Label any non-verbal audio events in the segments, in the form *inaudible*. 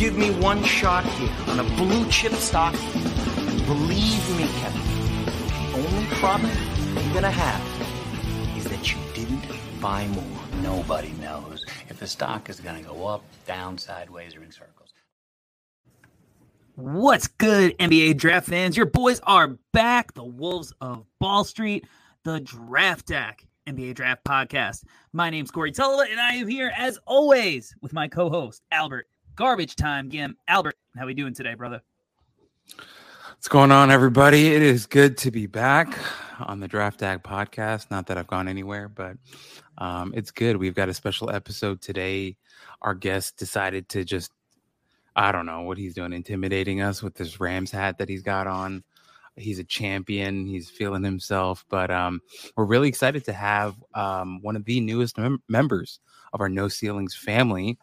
give me one shot here on a blue chip stock, believe me, Kevin, the only problem you're gonna have is that you didn't buy more. Nobody knows if the stock is to go up, down, sideways, or in circles. What's good, NBA draft fans? Your boys are back. The Wolves of Ball Street, the Draft Deck NBA Draft Podcast. My name's Corey Tulaba, and I am here as always with my co-host Albert Garbage Time Gim. Albert, how we doing today, brother? What's going on, everybody? It is good to be back on the Draft Deck podcast. Not that I've gone anywhere, but um, it's good. We've got a special episode today. Our guest decided to just, I don't know what he's doing, intimidating us with this Rams hat that he's got on. He's a champion. He's feeling himself, but um, we're really excited to have um, one of the newest mem- members of our No Ceilings family.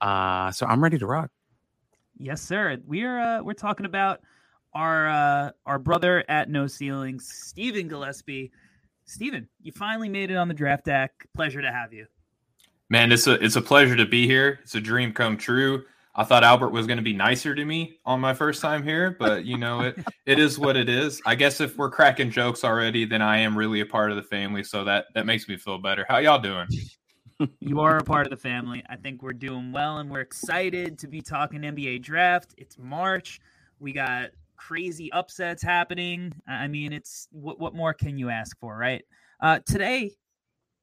Uh, so I'm ready to rock. Yes, sir. We're uh, we're talking about our uh, our brother at No Ceilings, Stephen Gillaspie. Stephen, you finally made it on the draft deck. Pleasure to have you. Man, it's a it's a pleasure to be here. It's a dream come true. I thought Albert was going to be nicer to me on my first time here, but you know it *laughs* it is what it is. I guess if we're cracking jokes already, then I am really a part of the family, so that that makes me feel better. How y'all doing? You are a part of the family. I think we're doing well and we're excited to be talking NBA draft. It's March. We got crazy upsets happening. I mean, it's what what more can you ask for, right? Uh, today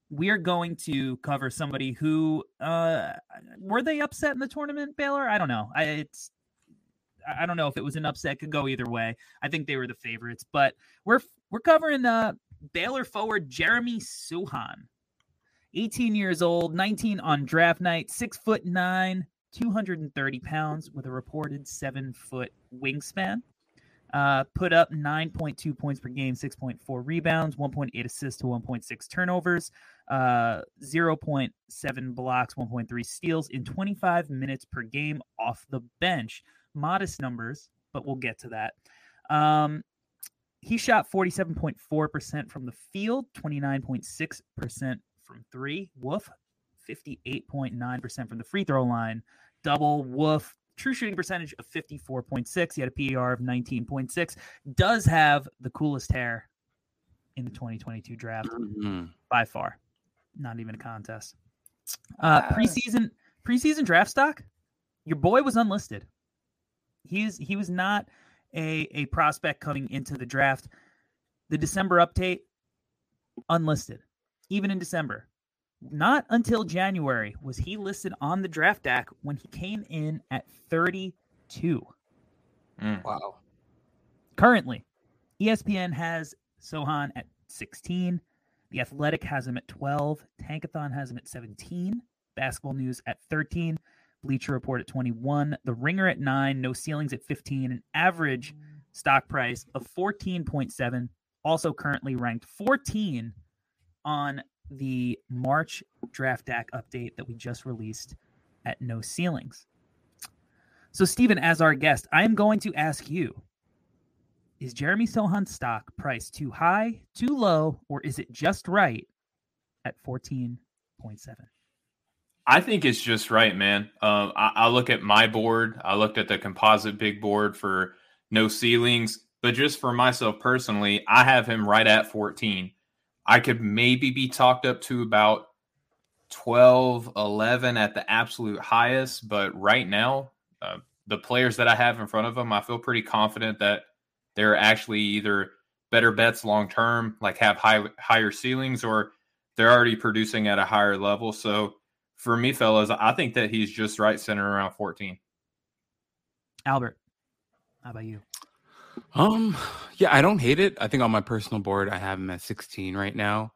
we are going to cover somebody who uh, were they upset in the tournament, Baylor? I don't know. I it's I don't know if it was an upset. Could go either way. I think they were the favorites, but we're we're covering uh, Baylor forward Jeremy Sochan. 18 years old, 19 on draft night, six foot nine, 230 pounds with a reported seven foot wingspan. Uh, put up 9.2 points per game, 6.4 rebounds, 1.8 assists to 1.6 turnovers, uh, 0.7 blocks, 1.3 steals in 25 minutes per game off the bench. Modest numbers, but we'll get to that. Um, he shot 47.4% from the field, 29.6% from three. Woof, 58.9% from the free throw line. Double, woof, true shooting percentage of 54.6. He had a PER of 19.6. Does have the coolest hair in the 2022 draft Mhm. by far. Not even a contest. Uh, preseason preseason draft stock. Your boy was unlisted. He's he was not a a prospect coming into the draft. The December update unlisted. Even in December. Not until January was he listed on the draft deck when he came in at 32. Mm. Wow. Currently, ESPN has Sochan at 16. The Athletic has him at 12. Tankathon has him at 17. Basketball News at 13. Bleacher Report at 21. The Ringer at 9. No ceilings at 15. An average stock price of 14.7. Also currently ranked 14 on the March draft deck update that we just released at No Ceilings. So, Stephen, as our guest, I am going to ask you is Jeremy Sochan's stock price too high, too low, or is it just right at 14.7? I think it's just right, man. Um, I, I look at my board. I looked at the composite big board for no ceilings, but just for myself personally, I have him right at 14. I could maybe be talked up to about 12, 11 at the absolute highest, but right now, uh, the players that I have in front of them, I feel pretty confident that they're actually either better bets long term, like have high higher ceilings, or they're already producing at a higher level. So for me, fellas, I think that he's just right center around 14. Albert, how about you? Um, yeah, I don't hate it. I think on my personal board, I have him at 16 right now,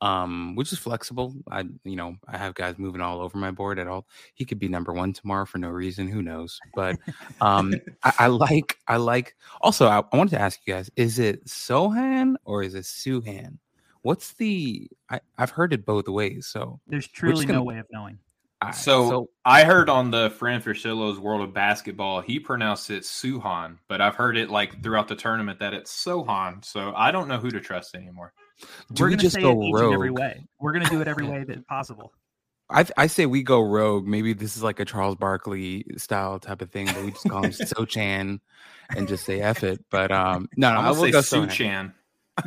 um, which is flexible. I, you know, I have guys moving all over my board at all. He could be number one tomorrow for no reason. Who knows? But um, *laughs* I, I like, I like. Also, I, I wanted to ask you guys: Is it Sohan or is it Suhan? What's the? I, I've heard it both ways. So, There's truly gonna- no way of knowing. I- So, I heard on the Fran Fraschilla's World of Basketball, he pronounced it Suhan, but I've heard it like throughout the tournament that it's Sohan. So I don't know who to trust anymore. do We're we gonna just say go it each and every way. We're gonna do it every way that possible. I I say we go rogue. Maybe this is like a Charles Barkley style type of thing, but we just call him *laughs* Sochan and just say F it. But um no, no I'm I gonna will say go Su Chan. *laughs*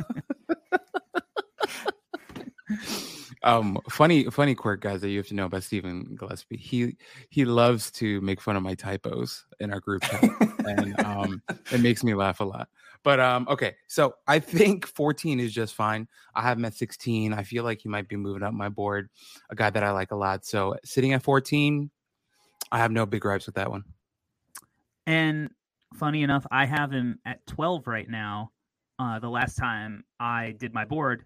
*laughs* Um funny funny quirk guys that you have to know about Stephen Gillaspie. He he loves to make fun of my typos in our group chat. and um it *laughs* makes me laugh a lot. But um okay, so I think 14 is just fine. I have him at 16. I feel like he might be moving up my board. A guy that I like a lot. So sitting at 14, I have no big gripes with that one. And funny enough, I have him at 12 right now. Uh, the last time I did my board,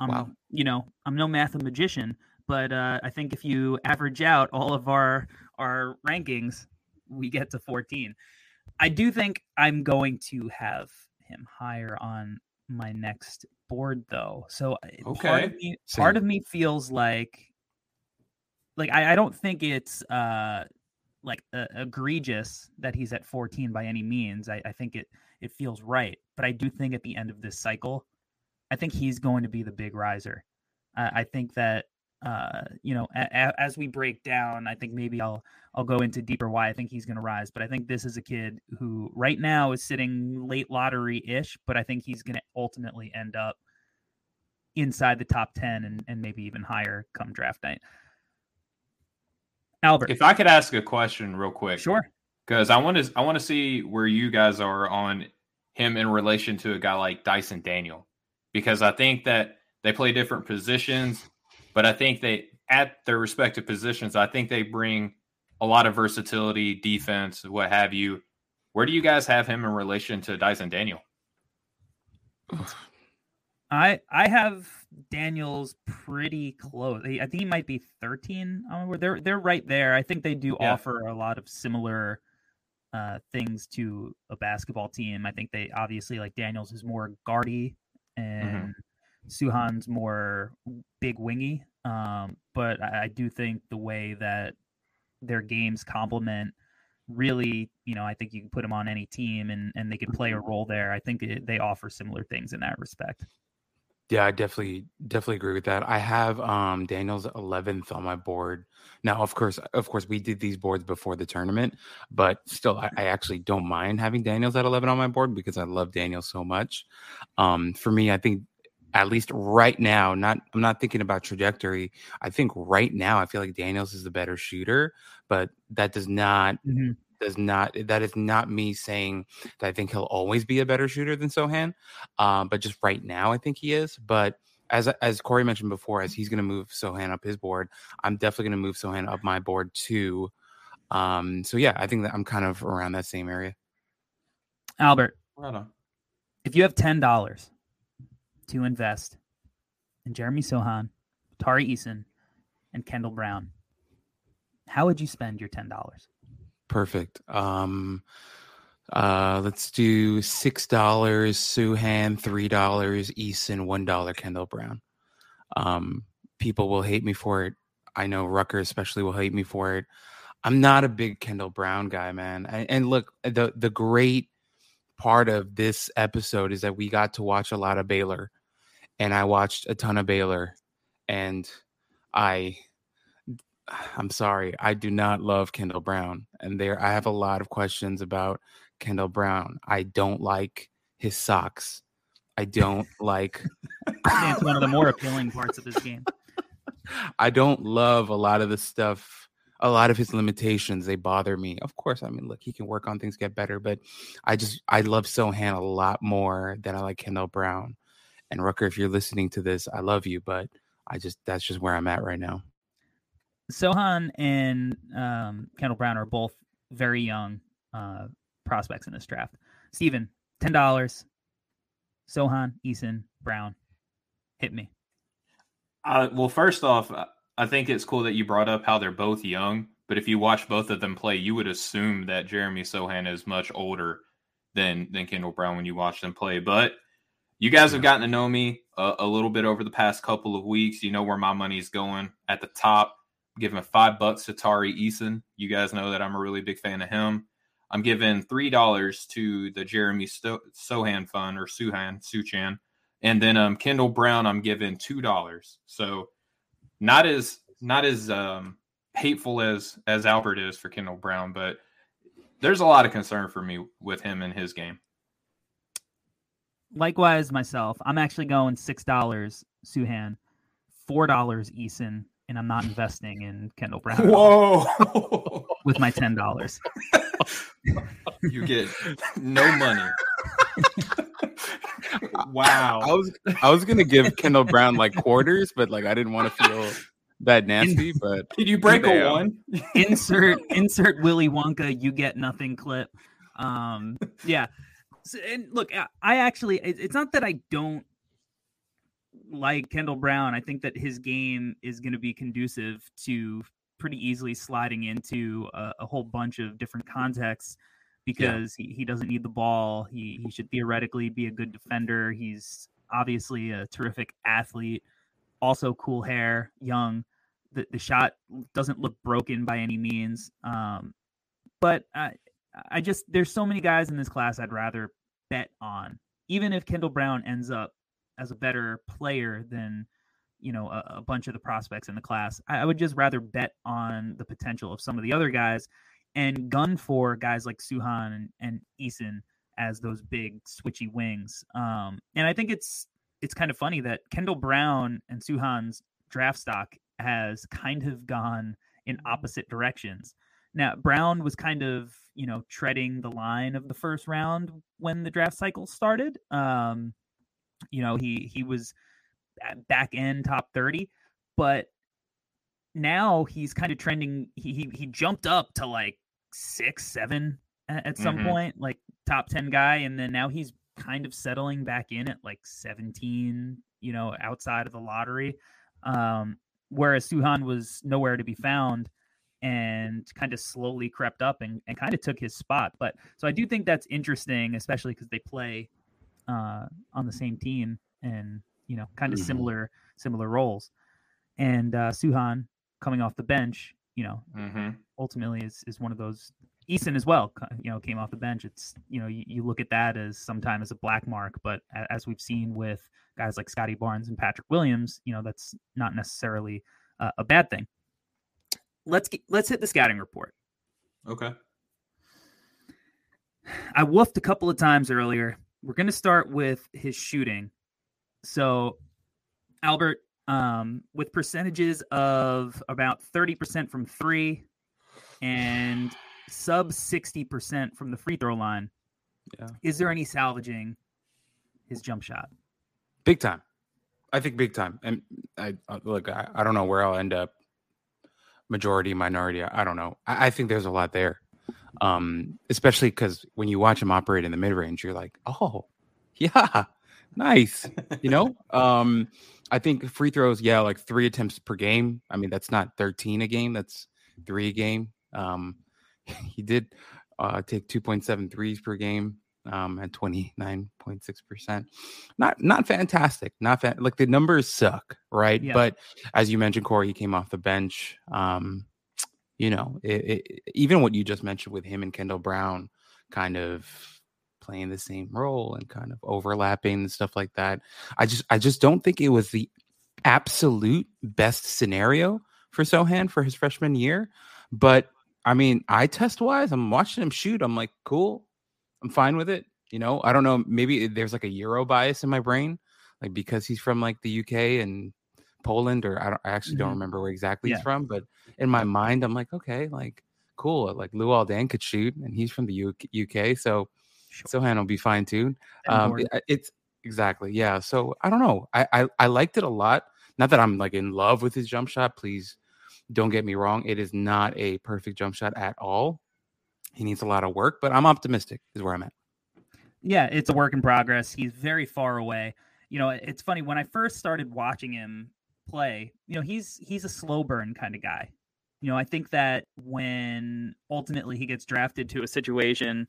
um, Wow. you know, I'm no mathematician, but uh, I think if you average out all of our our rankings, we get to 14. I do think I'm going to have him higher on my next board, though. So uh, part of Okay. me, part of me feels like, like I, I don't think it's uh like uh, egregious that he's at 14 by any means. I, I think it it feels right, but I do think at the end of this cycle, I think he's going to be the big riser. Uh, I think that uh, you know, a, a, as we break down, I think maybe I'll I'll go into deeper why I think he's going to rise. But I think this is a kid who right now is sitting late lottery ish, but I think he's going to ultimately end up inside the top 10 and, and maybe even higher come draft night. Albert, If I could ask a question real quick, sure. because I want to I want to see where you guys are on him in relation to a guy like Dyson Daniel, because I think that they play different positions, but I think they at their respective positions, I think they bring a lot of versatility, defense, what have you. Where do you guys have him in relation to Dyson Daniel? *sighs* I I have Daniels pretty close. I think he might be 13. on. They're they're right there. I think they do Yeah. offer a lot of similar uh, things to a basketball team. I think they obviously like Daniels is more guardy and Sochan's more big wingy. Um, but I, I do think the way that their games complement really, you know, I think you can put them on any team and and they can play a role there. I think it, they offer similar things in that respect. Yeah, I definitely definitely agree with that. I have um Daniel's 11th on my board. Now, of course, of course we did these boards before the tournament, but still I, I actually don't mind having Daniels at 11 on my board because I love Daniel so much. Um for me, I think at least right now, not I'm not thinking about trajectory. I think right now I feel like Daniels is the better shooter, but that does not does not that is not me saying that I think he'll always be a better shooter than Sochan. Um, but just right now I think he is. But as as Corey mentioned before, as he's gonna move Sochan up his board, I'm definitely gonna move Sochan up my board too. Um, so yeah, I think that I'm kind of around that same area. Albert, Right if you have ten dollars to invest in Jeremy Sochan, Tari Eason, and Kendall Brown, how would you spend your ten dollars? Perfect. Um uh let's do six dollars Sochan, three dollars Eason, one dollar Kendall Brown. Um people will hate me for it. I know Rucker especially will hate me for it. I'm not a big Kendall Brown guy, man. And, and look, the the great part of this episode is that we got to watch a lot of Baylor, and I watched a ton of Baylor, and I, I'm sorry, I do not love Kendall Brown, and there I have a lot of questions about Kendall Brown. I don't like his socks. I don't like. *laughs* It's one of the more appealing parts of this game. I don't love a lot of the stuff. A lot of his limitations they bother me. Of course, I mean, look, he can work on things, get better, but I just I love Sochan a lot more than I like Kendall Brown. And Rucker, if you're listening to this, I love you, but I just that's just where I'm at right now. Sochan and um, Kendall Brown are both very young uh, prospects in this draft. Steven, ten dollars. Sochan, Eason, Brown, hit me. Uh, well, first off, uh, I think it's cool that you brought up how they're both young. But if you watch both of them play, you would assume that Jeremy Sochan is much older than than Kendall Brown when you watch them play. But you guys have gotten to know me a, a little bit over the past couple of weeks. You know where my money's going. At the top, giving five bucks to Tari Eason. You guys know that I'm a really big fan of him. I'm giving three dollars to the Jeremy Sto- Sohan Fund or Suhan Suchan, and then um Kendall Brown. I'm giving two dollars. So not as not as um, hateful as as Albert is for Kendall Brown, but there's a lot of concern for me with him in his game. Likewise, myself, I'm actually going six dollars Sochan, four dollars Eason, and I'm not investing in Kendall Brown Whoa! *laughs* with my ten dollars. you get no money. wow. I was I was gonna give Kendall Brown like quarters, but like I didn't want to feel that nasty. But Did you break a one? insert insert Willy Wonka, you get nothing clip. Um, yeah. So, and look, I- I actually, it- it's not that I don't like Kendall Brown. I think that his game is going to be conducive to pretty easily sliding into a, a whole bunch of different contexts because he, he doesn't need the ball. He, he should theoretically be a good defender. He's obviously a terrific athlete, also cool hair, young. The, the shot doesn't look broken by any means. Um, but I, I just, there's so many guys in this class I'd rather bet on, even if Kendall Brown ends up as a better player than you know a, a bunch of the prospects in the class. I, I would just rather bet on the potential of some of the other guys and gun for guys like Sochan and, and Eason as those big switchy wings. Um, and I think it's it's kind of funny that Kendall Brown and Sochan's draft stock has kind of gone in opposite directions. Now Brown was kind of you know treading the line of the first round when the draft cycle started. Um, you know he he was back end top 30 but now he's kind of trending he he, he jumped up to like six seven at, at some Mhm. point like top 10 guy and then now he's kind of settling back in at like 17 you know outside of the lottery um whereas sochan was nowhere to be found and kind of slowly crept up and, and kind of took his spot but so i do think that's interesting especially because they play uh on the same team and you know kind of Mhm. similar similar roles and uh sochan coming off the bench you know Mm-hmm. ultimately is is one of those Eason as well, you know, came off the bench. It's you know you, you look at that as sometimes as a black mark, but as we've seen with guys like Scottie Barnes and Patrick Williams, you know that's not necessarily uh, a bad thing. Let's get, let's hit the scouting report. Okay. I woofed a couple of times earlier. We're going to start with his shooting. So, Albert, um, with percentages of about 30% from three and sub 60% from the free throw line, Yeah. is there any salvaging his jump shot? big time. I think big time. And I uh, look, I, I don't know where I'll end up. Majority, minority, I I don't know. I, I think there's a lot there. Um, especially because when you watch him operate in the mid range, you're like, oh, yeah, nice. You know, *laughs* um, I think free throws, yeah, like three attempts per game. I mean, that's not 13 a game, that's three a game. Um, *laughs* he did uh, take 2.7 threes per game um, at 29.6%. Not not fantastic. Not fa- like the numbers suck, right? Yeah. But as you mentioned, Corey, he came off the bench. Um, you know, it, it, even what you just mentioned with him and Kendall Brown kind of playing the same role and kind of overlapping and stuff like that. I just I just don't think it was the absolute best scenario for Sochan for his freshman year. But I mean, eye test wise, I'm watching him shoot. I'm like, cool. I'm fine with it. You know, I don't know. Maybe there's like a Euro bias in my brain, like because he's from like the UK and Poland, or I, don't, I actually don't Mhm. remember where exactly Yeah. he's from. But in my mind, I'm like, okay, like cool. Like Luol Deng could shoot, and he's from the UK, UK so Sochan will be fine too. Um, it- it's exactly yeah. So I don't know. I, I I liked it a lot. Not that I'm like in love with his jump shot. Please don't get me wrong. It is not a perfect jump shot at all. He needs a lot of work, but I'm optimistic. Is where I'm at. yeah, it's a work in progress. He's very far away. You know, it's funny when I first started watching him play. You know, he's he's a slow burn kind of guy. You know, I think that when ultimately he gets drafted to a situation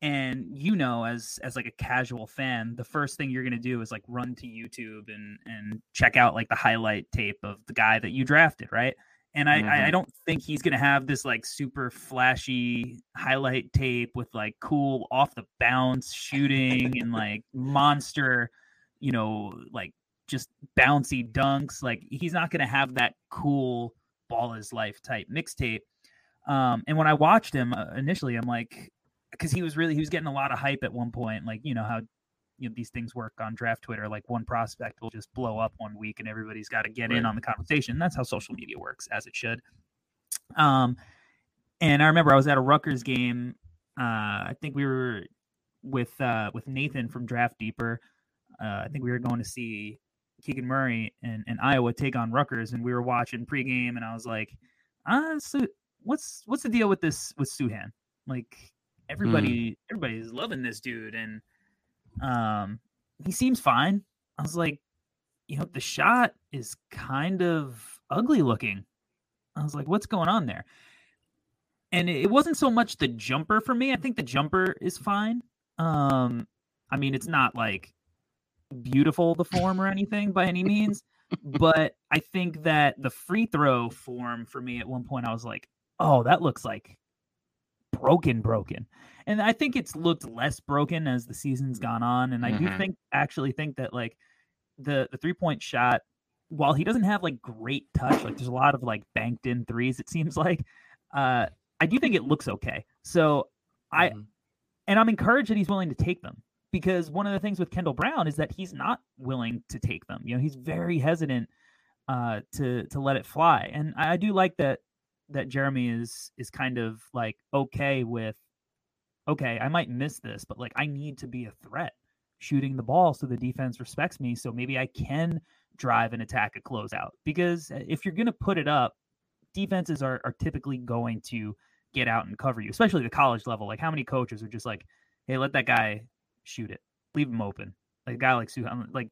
and you know as as like a casual fan the first thing you're going to do is like run to youtube and and check out like the highlight tape of the guy that you drafted right and i I, I Mhm. don't think he's going to have this like super flashy highlight tape with like cool off the bounce shooting and like monster you know like just bouncy dunks. Like he's not going to have that cool ball is life type mixtape. Um, and when I watched him uh, initially, I'm like, because he was really he was getting a lot of hype at one point. Like you know how you know these things work on draft Twitter. Like one prospect will just blow up one week, and everybody's got to get right. in on the conversation. That's how social media works, as it should. Um, and I remember I was at a Rutgers game. Uh, I think we were with uh, with Nathan from Draft Deeper. Uh, I think we were going to see Keegan Murray and, and Iowa take on Rutgers, and we were watching pregame, and I was like, "Ah, so what's what's the deal with this with Sochan? Like everybody, mm. everybody's loving this dude, and um, he seems fine." I was like, you know, the shot is kind of ugly looking. I was like, what's going on there? And it wasn't so much the jumper for me. I think the jumper is fine. Um, I mean, it's not like beautiful the form or anything by any means, but I think that the free throw form for me at one point I was like, oh, that looks like broken, broken. And I think it's looked less broken as the season's gone on. And I mm-hmm. do think actually think that like the the three point shot, while he doesn't have like great touch, like there's a lot of like banked in threes, it seems like. Uh I do think it looks okay. So I mm-hmm. and I'm encouraged that he's willing to take them because one of the things with Kendall Brown is that he's not willing to take them. You know, he's very hesitant uh, to to let it fly, and I, I do like that that Jeremy is is kind of like okay with okay, I might miss this, but like I need to be a threat shooting the ball so the defense respects me. So maybe I can drive and attack a closeout because uh, if you're going to put it up, defenses are, are typically going to get out and cover you, especially the college level. Like how many coaches are just like, hey, let that guy shoot it. Leave him open. Like a guy like Sochan, like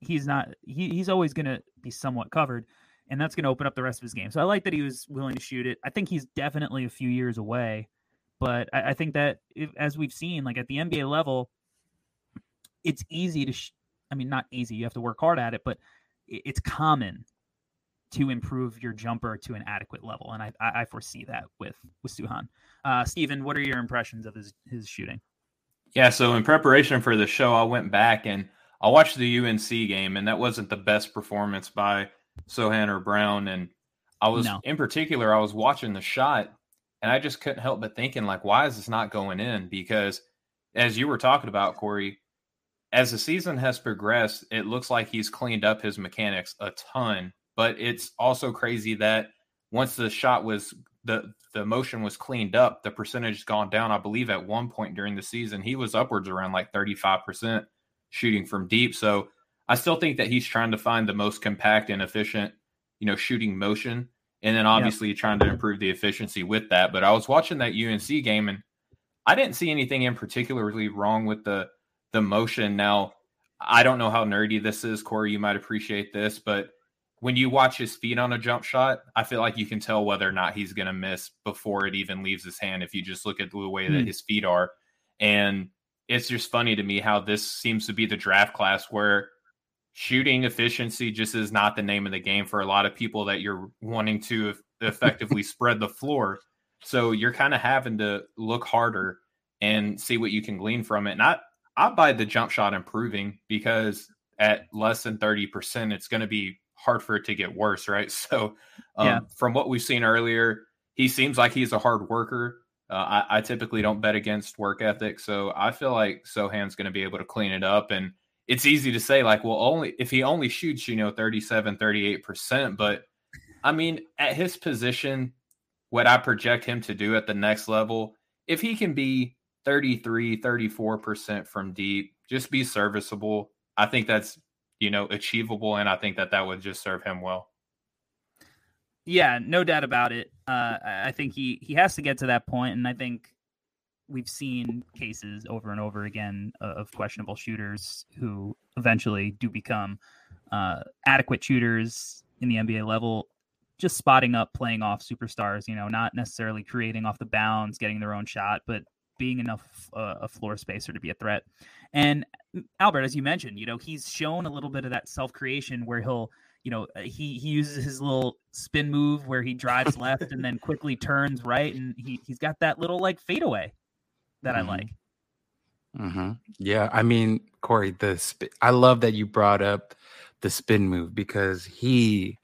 he's not he, he's always gonna be somewhat covered, and that's gonna open up the rest of his game. So I like that he was willing to shoot it. I think he's definitely a few years away, but I, I think that if, as we've seen, like at the NBA level, it's easy to. Sh- I mean, not easy. You have to work hard at it, but it's common to improve your jumper to an adequate level, and I, I foresee that with with Sochan. Uh, Stephen, what are your impressions of his his shooting? Yeah, so in preparation for the show, I went back and I watched the UNC game, and that wasn't the best performance by Sochan or Brown. And I was, no. in particular, I was watching the shot, and I just couldn't help but thinking, like, why is this not going in? Because as you were talking about, Corey, as the season has progressed, it looks like he's cleaned up his mechanics a ton. But it's also crazy that once the shot was the the motion was cleaned up, the percentage has gone down. I believe at one point during the season, he was upwards around like 35% shooting from deep. So I still think that he's trying to find the most compact and efficient, you know, shooting motion. And then obviously yep. trying to improve the efficiency with that. But I was watching that UNC game and I didn't see anything in particularly wrong with the the motion. Now, I don't know how nerdy this is, Corey. You might appreciate this, but when you watch his feet on a jump shot, I feel like you can tell whether or not he's going to miss before it even leaves his hand if you just look at the way mm. that hmm. his feet are. And it's just funny to me how this seems to be the draft class where shooting efficiency just is not the name of the game for a lot of people that you're wanting to *laughs* effectively spread the floor. So you're kind of having to look harder and see what you can glean from it. And I, I buy the jump shot improving because at less than 30%, it's going to be hard for it to get worse, right? *laughs* So, um, yeah. from what we've seen earlier, he seems like he's a hard worker. Uh, I, I, typically don't bet against work ethic, so I feel like Sochan's going to be able to clean it up. And it's easy to say, like, well, only if he only shoots, you know, 37, 38%. But I mean, at his position, what I project him to do at the next level, if he can be 33, 34% from deep, just be serviceable, I think that's you know, achievable. And I think that that would just serve him well. Yeah, no doubt about it. Uh, I think he he has to get to that point, and I think we've seen cases over and over again of questionable shooters who eventually do become uh, adequate shooters in the NBA level. Just spotting up, playing off superstars. You know, not necessarily creating off the bounds, getting their own shot, but being enough uh, a floor spacer to be a threat. And Albert, as you mentioned, you know, he's shown a little bit of that self creation where he'll, you know, uh, he he uses his little spin move where he drives left and then quickly turns right, and he he's got that little like fadeaway that mm-hmm. I like. Mm-hmm. Yeah, I mean, Corey, the sp- I love that you brought up the spin move because he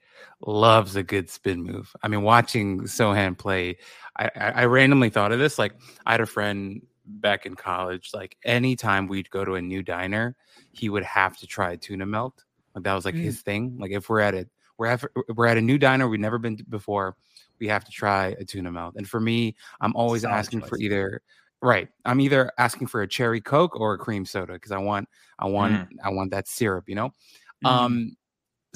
loves a good spin move. I mean, watching Sochan play, I, I, I randomly thought of this. Like, I had a friend back in college. Like, anytime we'd go to a new diner, he would have to try a tuna melt. Like that was like Mm. his thing. Like if we're at a we're at we're at a new diner we've never been before, we have to try a tuna melt. And for me, I'm always Solid asking for either right. I'm either asking for a cherry coke or a cream soda because I want I want I want that syrup. You know. Mhm. Um,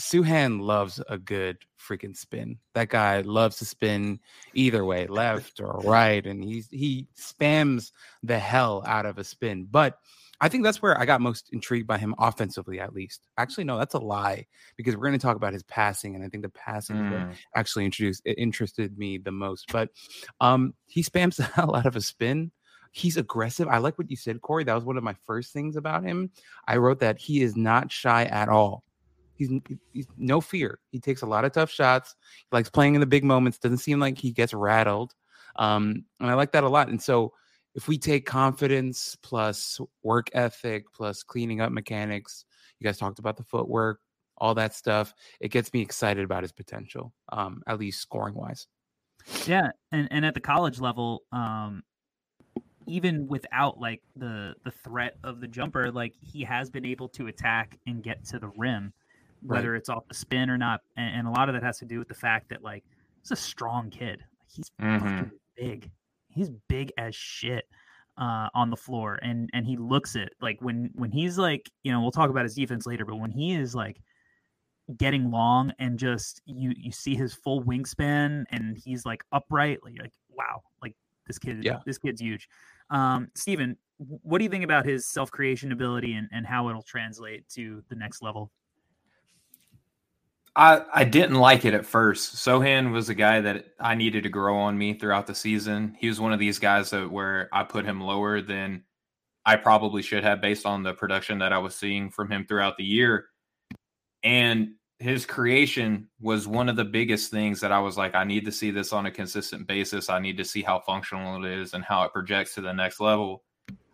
Sochan loves a good freaking spin. That guy loves to spin either way, left or right, and he he spams the hell out of a spin. But I think that's where I got most intrigued by him offensively, at least. Actually, no, that's a lie because we're going to talk about his passing, and I think the passing Mm. actually introduced it interested me the most. But um, he spams *laughs* the hell out of a spin. He's aggressive. I like what you said, Corey. That was one of my first things about him. I wrote that he is not shy at all. He's, he's no fear. He takes a lot of tough shots. He likes playing in the big moments. Doesn't seem like he gets rattled. Um, and I like that a lot. And so if we take confidence plus work ethic plus cleaning up mechanics, you guys talked about the footwork, all that stuff. It gets me excited about his potential, um, at least scoring wise. Yeah, and and at the college level, um, even without like the the threat of the jumper, like he has been able to attack and get to the rim, whether it's off the spin or not. And, and a lot of that has to do with the fact that like he's a strong kid. He's Mhm. fucking big. He's big as shit uh, on the floor, and and he looks it like when when he's like you know we'll talk about his defense later, but when he is like getting long and just you you see his full wingspan and he's like upright like, like wow like this kid Yeah. this kid's huge um Steven what do you think about his self-creation ability and, and how it'll translate to the next level I, I didn't like it at first. Sochan was a guy that I needed to grow on me throughout the season. He was one of these guys that where I put him lower than I probably should have based on the production that I was seeing from him throughout the year. And his creation was one of the biggest things that I was like, I need to see this on a consistent basis. I need to see how functional it is and how it projects to the next level.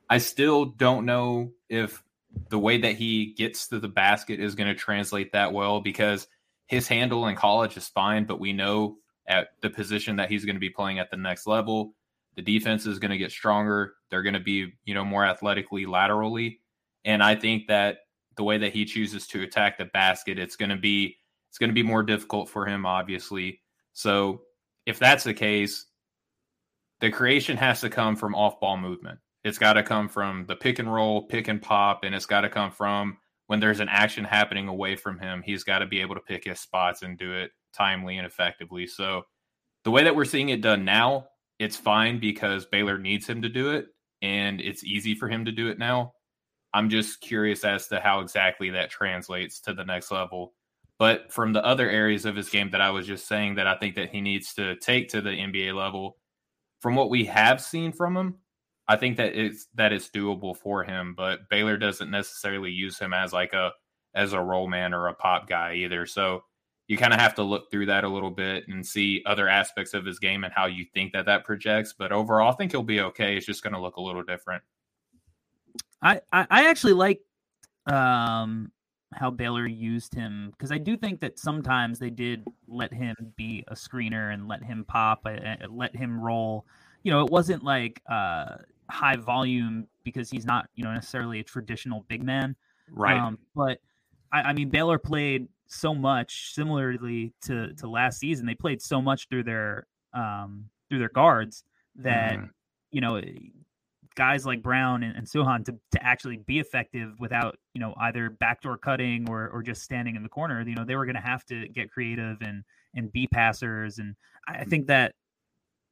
I still don't know if the way that he gets to the basket is going to translate that well because his handle in college is fine, but we know at the position that he's going to be playing at the next level, the defense is going to get stronger. They're going to be, you know, more athletically laterally. And I think that the way that he chooses to attack the basket, it's going to be it's going to be more difficult for him, obviously. So if that's the case, the creation has to come from off ball movement. It's got to come from the pick and roll, pick and pop, and it's got to come from when there's an action happening away from him. He's got to be able to pick his spots and do it timely and effectively. So the way that we're seeing it done now, it's fine because Baylor needs him to do it and it's easy for him to do it now. I'm just curious as to how exactly that translates to the next level. But from the other areas of his game that I was just saying that I think that he needs to take to the NBA level, from what we have seen from him, I think that it's that it's doable for him. But Baylor doesn't necessarily use him as like a as a roll man or a pop guy either. So you kind of have to look through that a little bit and see other aspects of his game and how you think that that projects. But overall, I think he'll be okay. It's just going to look a little different. I, I actually like um how Baylor used him because I do think that sometimes they did let him be a screener and let him pop, uh, uh, let him roll. You know, it wasn't like uh high volume because he's not you know necessarily a traditional big man. Right. Um, but I, I mean, Baylor played so much similarly to to last season. They played so much through their um through their guards that Mhm. you know guys like Brown and, and Sochan to, to actually be effective without you know either backdoor cutting or or just standing in the corner. You know they were going to have to get creative and and be passers, and I I think that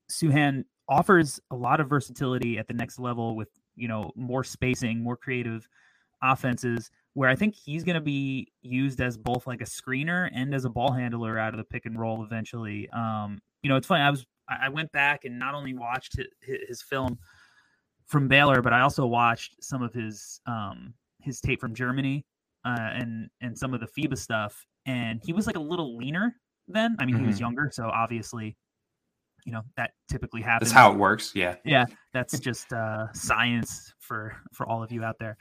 Sochan offers a lot of versatility at the next level with you know more spacing, more creative offenses. Where I think he's going to be used as both like a screener and as a ball handler out of the pick and roll eventually. Um, you know, it's funny. I was I went back and not only watched his, his film from Baylor, but I also watched some of his um his tape from Germany uh, and and some of the FIBA stuff. And he was like a little leaner then. I mean, he was Mhm. younger, so obviously, you know, that typically happens. That's how it works. Yeah. Yeah, that's just uh, science for for all of you out there.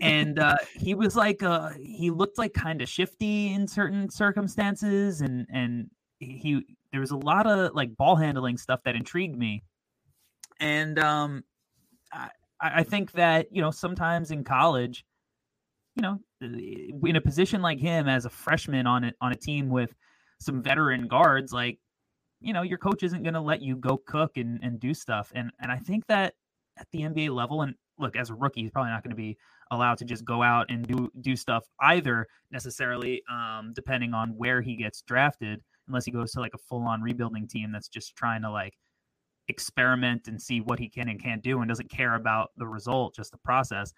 and uh, *laughs* he was like uh, he looked like kind of shifty in certain circumstances, and and he there was a lot of like ball handling stuff that intrigued me, and um, I I think that you know sometimes in college, you know, in a position like him as a freshman on it on a team with some veteran guards, like you know your coach isn't going to let you go cook and, and do stuff and and i think that at the nba level and look as a rookie he's probably not going to be allowed to just go out and do do stuff either necessarily um, depending on where he gets drafted unless he goes to like a full-on rebuilding team that's just trying to like experiment and see what he can and can't do and doesn't care about the result just the process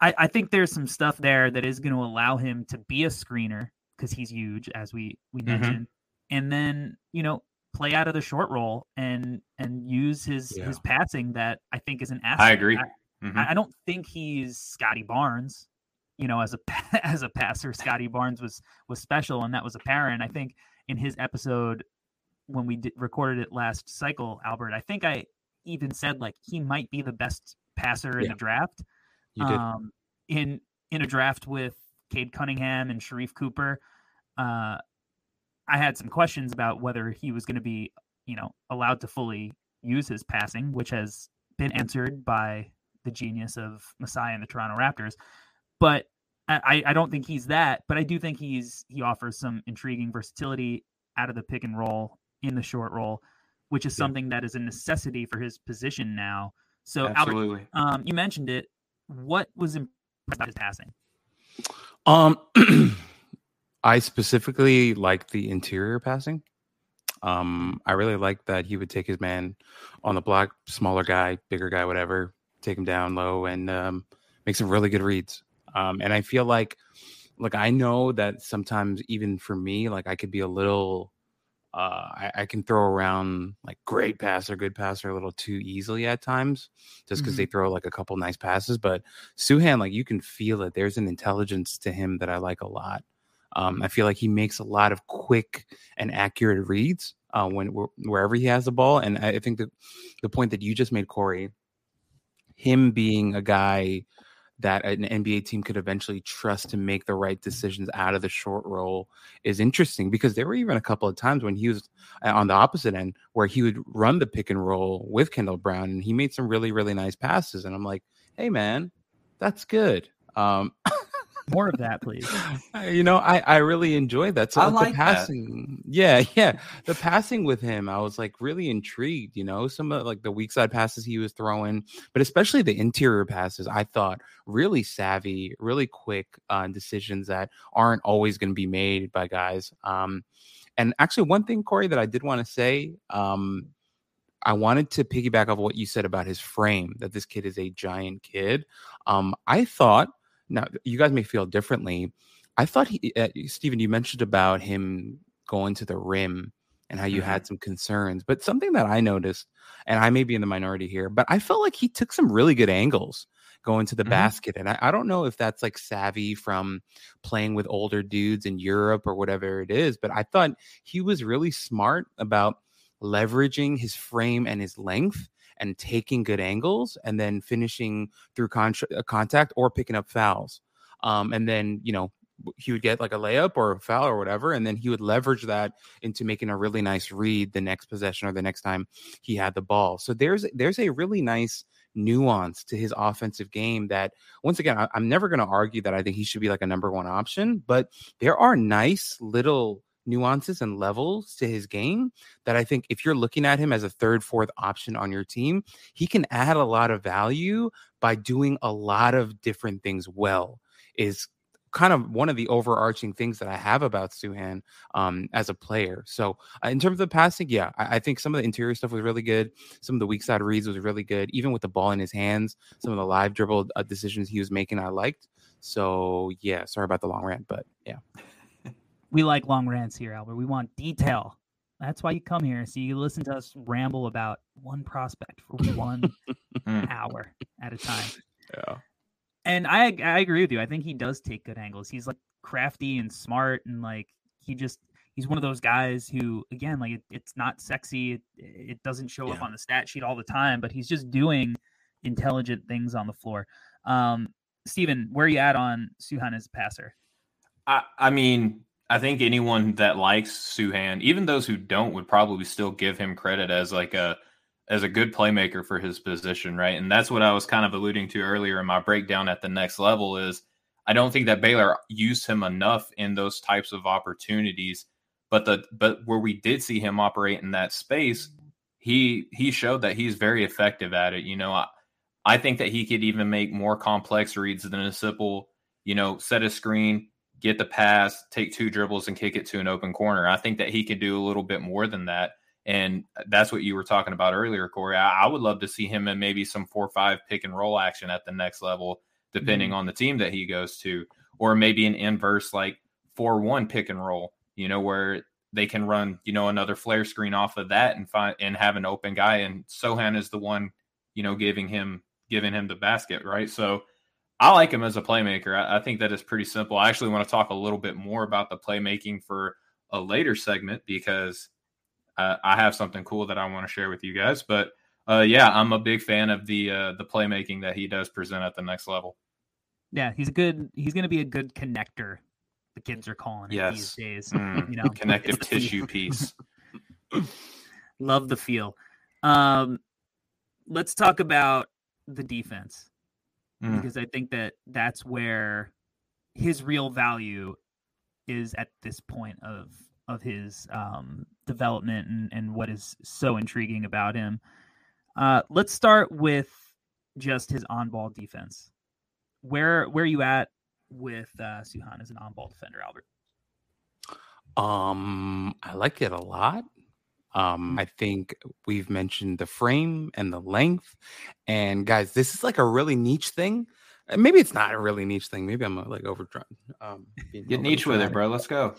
i, I think there's some stuff there that is going to allow him to be a screener because he's huge as we we Mhm. mentioned and then you know play out of the short roll and and use his Yeah. his passing that I think is an asset. I agree. I, Mhm. I I don't think he's Scottie Barnes. You know, as a *laughs* as a passer, Scottie Barnes was was special, and that was apparent. I think in his episode when we did, recorded it last cycle, Albert, I think I even said like he might be the best passer in Yeah. the draft. You did. Um, in in a draft with Cade Cunningham and Sharife Cooper, uh, I had some questions about whether he was going to be, you know, allowed to fully use his passing, which has been answered by the genius of Masai and the Toronto Raptors. But I, I don't think he's that. But I do think he's he offers some intriguing versatility out of the pick and roll in the short roll, which is Yeah. something that is a necessity for his position now. So Albert, Absolutely. um, you mentioned it. What was impressive about his passing? Um, *clears throat* I specifically like the interior passing. Um, I really like that he would take his man on the block, smaller guy, bigger guy, whatever, take him down low and um, make some really good reads. Um, and I feel like, like I know that sometimes even for me, like I could be a little, uh, I, I can throw around like great passer, good passer a little too easily at times, just because they throw like a couple nice passes. But Sochan, like you can feel it. There's an intelligence to him that I like a lot. Um, I feel like he makes a lot of quick and accurate reads uh, when wherever he has the ball. And I think that the point that you just made, Corey, him being a guy that an NBA team could eventually trust to make the right decisions out of the short roll is interesting because there were even a couple of times when he was uh, on the opposite end where he would run the pick and roll with Kendall Brown and he made some really really nice passes and I'm like, "Hey man, that's good." Um More of that, please. *laughs* You know, I I really enjoyed that. So I like, like the that. yeah, yeah, the passing with him, I was like really intrigued. You know, some of like the weak side passes he was throwing, but especially the interior passes, I thought really savvy, really quick uh, decisions that aren't always going to be made by guys. Um, and actually, one thing, Corey, that I did want to say, um, I wanted to piggyback off what you said about his frame, that this kid is a giant kid. Um, I thought, now you guys may feel differently. I thought he, uh, Stephen, you mentioned about him going to the rim and how you Mhm. had some concerns, but something that I noticed, and I may be in the minority here, but I felt like he took some really good angles going to the Mhm. basket. And I, I don't know if that's like savvy from playing with older dudes in Europe or whatever it is, but I thought he was really smart about leveraging his frame and his length and taking good angles and then finishing through con- uh, contact or picking up fouls. Um, and then, you know, he would get like a layup or a foul or whatever, and then he would leverage that into making a really nice read the next possession or the next time he had the ball. So there's there's a really nice nuance to his offensive game that once again I, I'm never going to argue that I think he should be like a number one option, but there are nice little nuances and levels to his game that I think if you're looking at him as a third, fourth option on your team, he can add a lot of value by doing a lot of different things well. Is kind of one of the overarching things that I have about Sochan um, as a player. So uh, in terms of the passing, yeah, I, I think some of the interior stuff was really good. Some of the weak side reads was really good. Even with the ball in his hands, some of the live dribble uh, decisions he was making, I liked. So yeah, sorry about the long rant, but yeah. We like long rants here, Albert. We want detail. That's why you come here. So you listen to us ramble about one prospect for one *laughs* Mm. hour at a time. Yeah. And I I agree with you. I think he does take good angles. He's like crafty and smart and like he just he's one of those guys who again like it, it's not sexy. It, it doesn't show up on the stat sheet all the time, but he's just doing intelligent things on the floor. Um Steven, where are you at on Sochan as a passer? I, I mean, I think anyone that likes Sochan, even those who don't, would probably still give him credit as like a as a good playmaker for his position, right? And that's what I was kind of alluding to earlier in my breakdown at the next level is I don't think that Baylor used him enough in those types of opportunities. But the but where we did see him operate in that space, he he showed that he's very effective at it. You know, I, I think that he could even make more complex reads than a simple, you know, set a screen, get the pass, take two dribbles, and kick it to an open corner. I think that he could do a little bit more than that. And that's what you were talking about earlier, Corey. I, I would love to see him in maybe some four five pick and roll action at the next level, depending mm-hmm. on the team that he goes to, or maybe an inverse like four one pick and roll, you know, where they can run, you know, another flare screen off of that and find and have an open guy. And Sochan is the one, you know, giving him giving him the basket, right? So I like him as a playmaker. I, I think that is pretty simple. I actually want to talk a little bit more about the playmaking for a later segment because uh, I have something cool that I want to share with you guys. But uh, yeah, I'm a big fan of the uh, the playmaking that he does present at the next level. Yeah, he's a good. He's going to be a good connector. The kids are calling it yes. these days. *laughs* Mm, you know, connective tissue piece. *laughs* Love the feel. Um, let's talk about the defense mm. because I think that that's where his real value is at this point of of his um, development and, and what is so intriguing about him. Uh, let's start with just his on ball defense. Where where are you at with uh, Sochan as an on ball defender, Albert? Um, I like it a lot. Um. I think we've mentioned the frame and the length. And guys, this is like a really niche thing. Uh, maybe it's not a really niche thing. Maybe I'm uh, like overdrawn. Um, Get niche with it, bro. Let's go.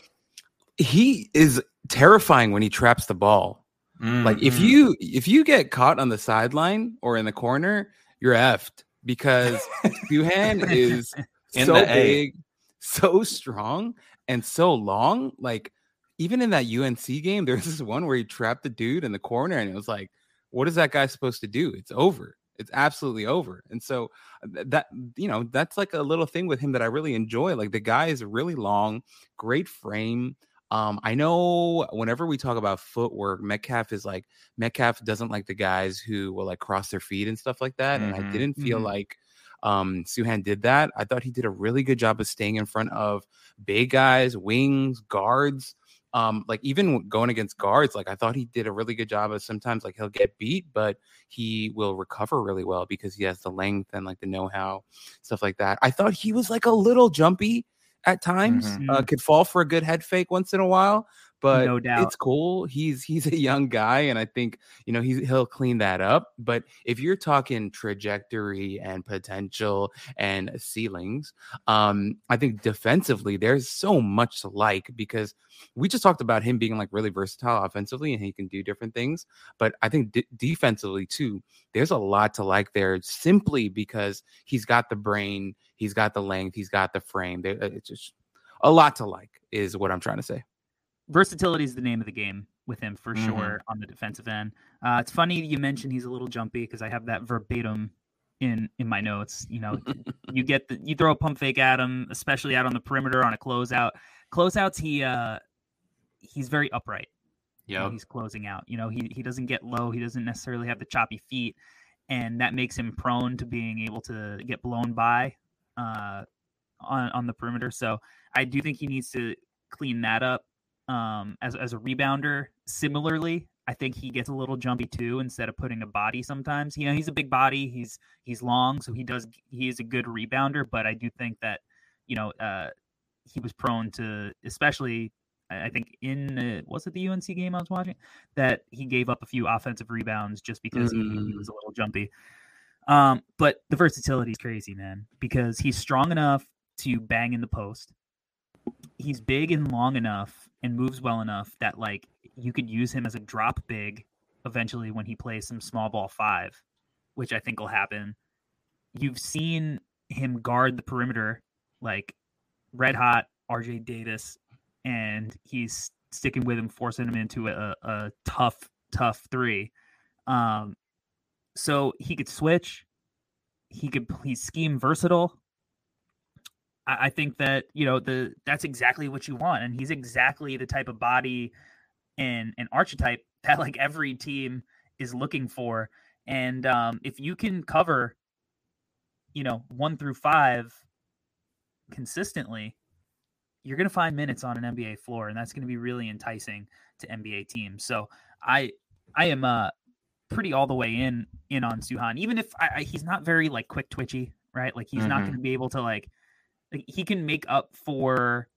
He is terrifying when he traps the ball. Mm-hmm. Like if mm-hmm. you if you get caught on the sideline or in the corner, you're effed because Sochan *laughs* is so big, so strong, and so long. Like even in that UNC game, there's this one where he trapped the dude in the corner, and it was like, what is that guy supposed to do? It's over. It's absolutely over. And so uh, that you know, that's like a little thing with him that I really enjoy. Like the guy is really long, great frame. Um, I know whenever we talk about footwork, Metcalf is like Metcalf doesn't like the guys who will like cross their feet and stuff like that. Mm-hmm. And I mm-hmm, didn't feel mm-hmm. like um Sochan did that. I thought he did a really good job of staying in front of big guys, wings, guards um like even going against guards like i thought he did a really good job of sometimes like he'll get beat but he will recover really well because he has the length and like the know-how stuff like that i thought he was like a little jumpy at times mm-hmm. uh, could fall for a good head fake once in a while but no doubt. it's cool. He's he's a young guy, and I think you know he's he'll clean that up. But if you're talking trajectory and potential and ceilings, um, I think defensively there's so much to like because we just talked about him being like really versatile offensively and he can do different things. But I think d- defensively too, there's a lot to like there simply because he's got the brain, he's got the length, he's got the frame. It's just a lot to like is what I'm trying to say versatility is the name of the game with him for mm-hmm. sure on the defensive end. Uh, it's funny you mentioned he's a little jumpy because I have that verbatim in in my notes. You know, *laughs* you get the you throw a pump fake at him, especially out on the perimeter on a closeout. Closeouts, he uh he's very upright. Yeah, he's closing out. You know, he he doesn't get low. He doesn't necessarily have the choppy feet, and that makes him prone to being able to get blown by uh on on the perimeter. So I do think he needs to clean that up um, as as a rebounder. Similarly, I think he gets a little jumpy too. Instead of putting a body, sometimes you know he's a big body. He's he's long, so he does he is a good rebounder. But I do think that you know uh, he was prone to, especially I think in the, was it the UNC game I was watching that he gave up a few offensive rebounds just because mm. he, he, was a little jumpy. Um, but the versatility is crazy, man, because he's strong enough to bang in the post. He's big and long enough and moves well enough that like you could use him as a drop big eventually when he plays some small ball five, which I think will happen. You've seen him guard the perimeter like red hot RJ Davis, and he's sticking with him, forcing him into a, a tough, tough three. Um, so he could switch. He could he's scheme versatile. I, think that you know the that's exactly what you want, and he's exactly the type of body and an archetype *laughs* that like every team is looking for. And um, if you can cover, you know, one through five consistently, you're going to find minutes on an NBA floor, and that's going to be really enticing to NBA teams. So I I am uh pretty all the way in in on Sochan, even if I, I, he's not very like quick twitchy, right? Like he's mm-hmm. not going to be able to like he can make up for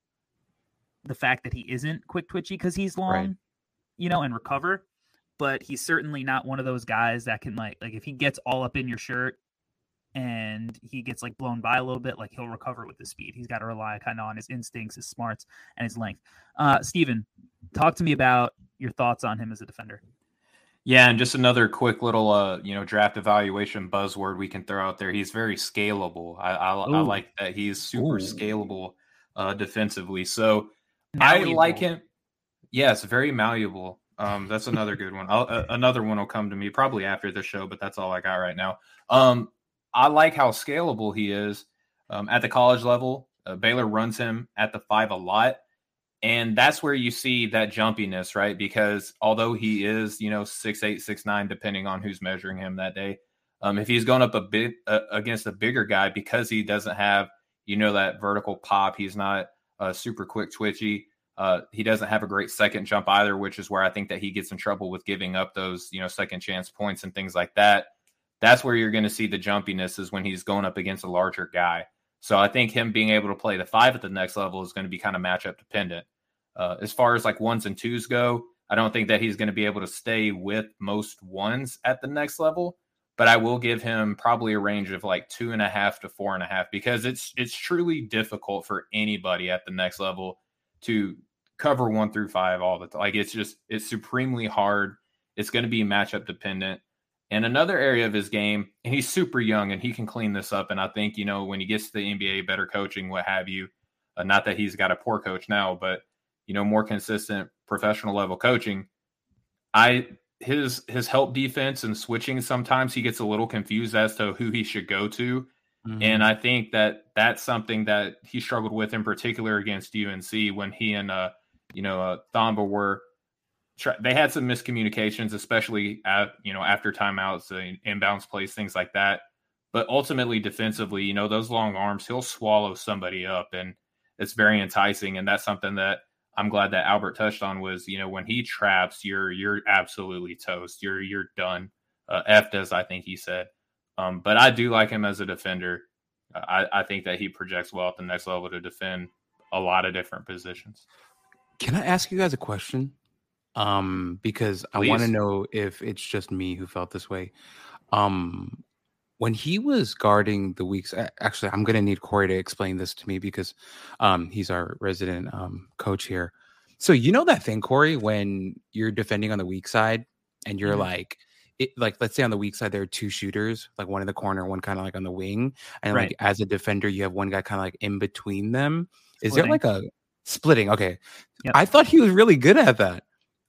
the fact that he isn't quick twitchy because he's long, right. you know, and recover. But he's certainly not one of those guys that can like like if he gets all up in your shirt and he gets like blown by a little bit, like he'll recover with the speed. He's got to rely kind of on his instincts, his smarts, and his length. Uh, Stephen, talk to me about your thoughts on him as a defender. Yeah, and just another quick little uh, you know, draft evaluation buzzword we can throw out there. He's very scalable. I I, I like that he's super Ooh. scalable uh defensively. So malleable. I like him. Yes, very malleable. Um, that's another good one. Uh, another one will come to me probably after the show, but that's all I got right now. Um, I like how scalable he is um, at the college level. Uh, Baylor runs him at the five a lot. And that's where you see that jumpiness, right? Because although he is, you know, six eight, six nine, depending on who's measuring him that day, um, if he's going up a bit uh, against a bigger guy because he doesn't have, you know, that vertical pop, he's not uh, super quick twitchy. Uh, he doesn't have a great second jump either, which is where I think that he gets in trouble with giving up those, you know, second chance points and things like that. That's where you're going to see the jumpiness is when he's going up against a larger guy. So I think him being able to play the five at the next level is going to be kind of matchup dependent. Uh, as far as like ones and twos go, I don't think that he's going to be able to stay with most ones at the next level. But I will give him probably a range of like two and a half to four and a half because it's it's truly difficult for anybody at the next level to cover one through five all the time. Like it's just it's supremely hard. It's going to be matchup dependent. And another area of his game, and he's super young and he can clean this up. And I think, you know, when he gets to the NBA, better coaching, what have you, uh, not that he's got a poor coach now, but you know, more consistent professional level coaching. I his his help defense and switching sometimes he gets a little confused as to who he should go to. Mm-hmm. And I think that that's something that he struggled with in particular against UNC when he and uh you know uh, Thamba were they had some miscommunications, especially at you know after timeouts, inbounds plays, things like that. But ultimately, defensively, you know those long arms, he'll swallow somebody up, and it's very enticing. And that's something that I'm glad that Albert touched on was, you know, when he traps, you're you're absolutely toast. You're you're done. Uh, effed as I think he said. Um, but I do like him as a defender. I, I think that he projects well at the next level to defend a lot of different positions. Can I ask you guys a question? Um, because Please. I want to know if it's just me who felt this way. Um, when he was guarding the weeks, actually, I'm going to need Corey to explain this to me because um, he's our resident um, coach here. So you know that thing, Corey, when you're defending on the weak side and you're mm-hmm. like, it, like let's say on the weak side there are two shooters, like one in the corner, one kind of like on the wing, and right. like as a defender you have one guy kind of like in between them. Is there like a splitting? Okay, yep. I thought he was really good at that.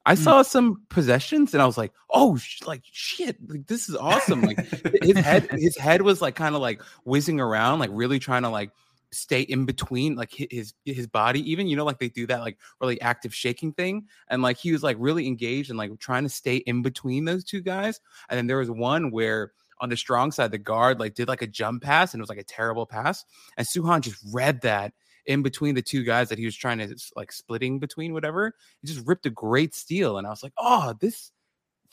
I mm. saw some possessions and I was like, oh, sh- like shit, like this is awesome. Like his head, *laughs* his head was like kind of like whizzing around, like really trying to like stay in between like his his body even you know like they do that like really active shaking thing and like he was like really engaged and like trying to stay in between those two guys and then there was one where on the strong side the guard like did like a jump pass and it was like a terrible pass and Sochan just read that in between the two guys that he was trying to like splitting between whatever. He just ripped a great steal, and I was like, oh, this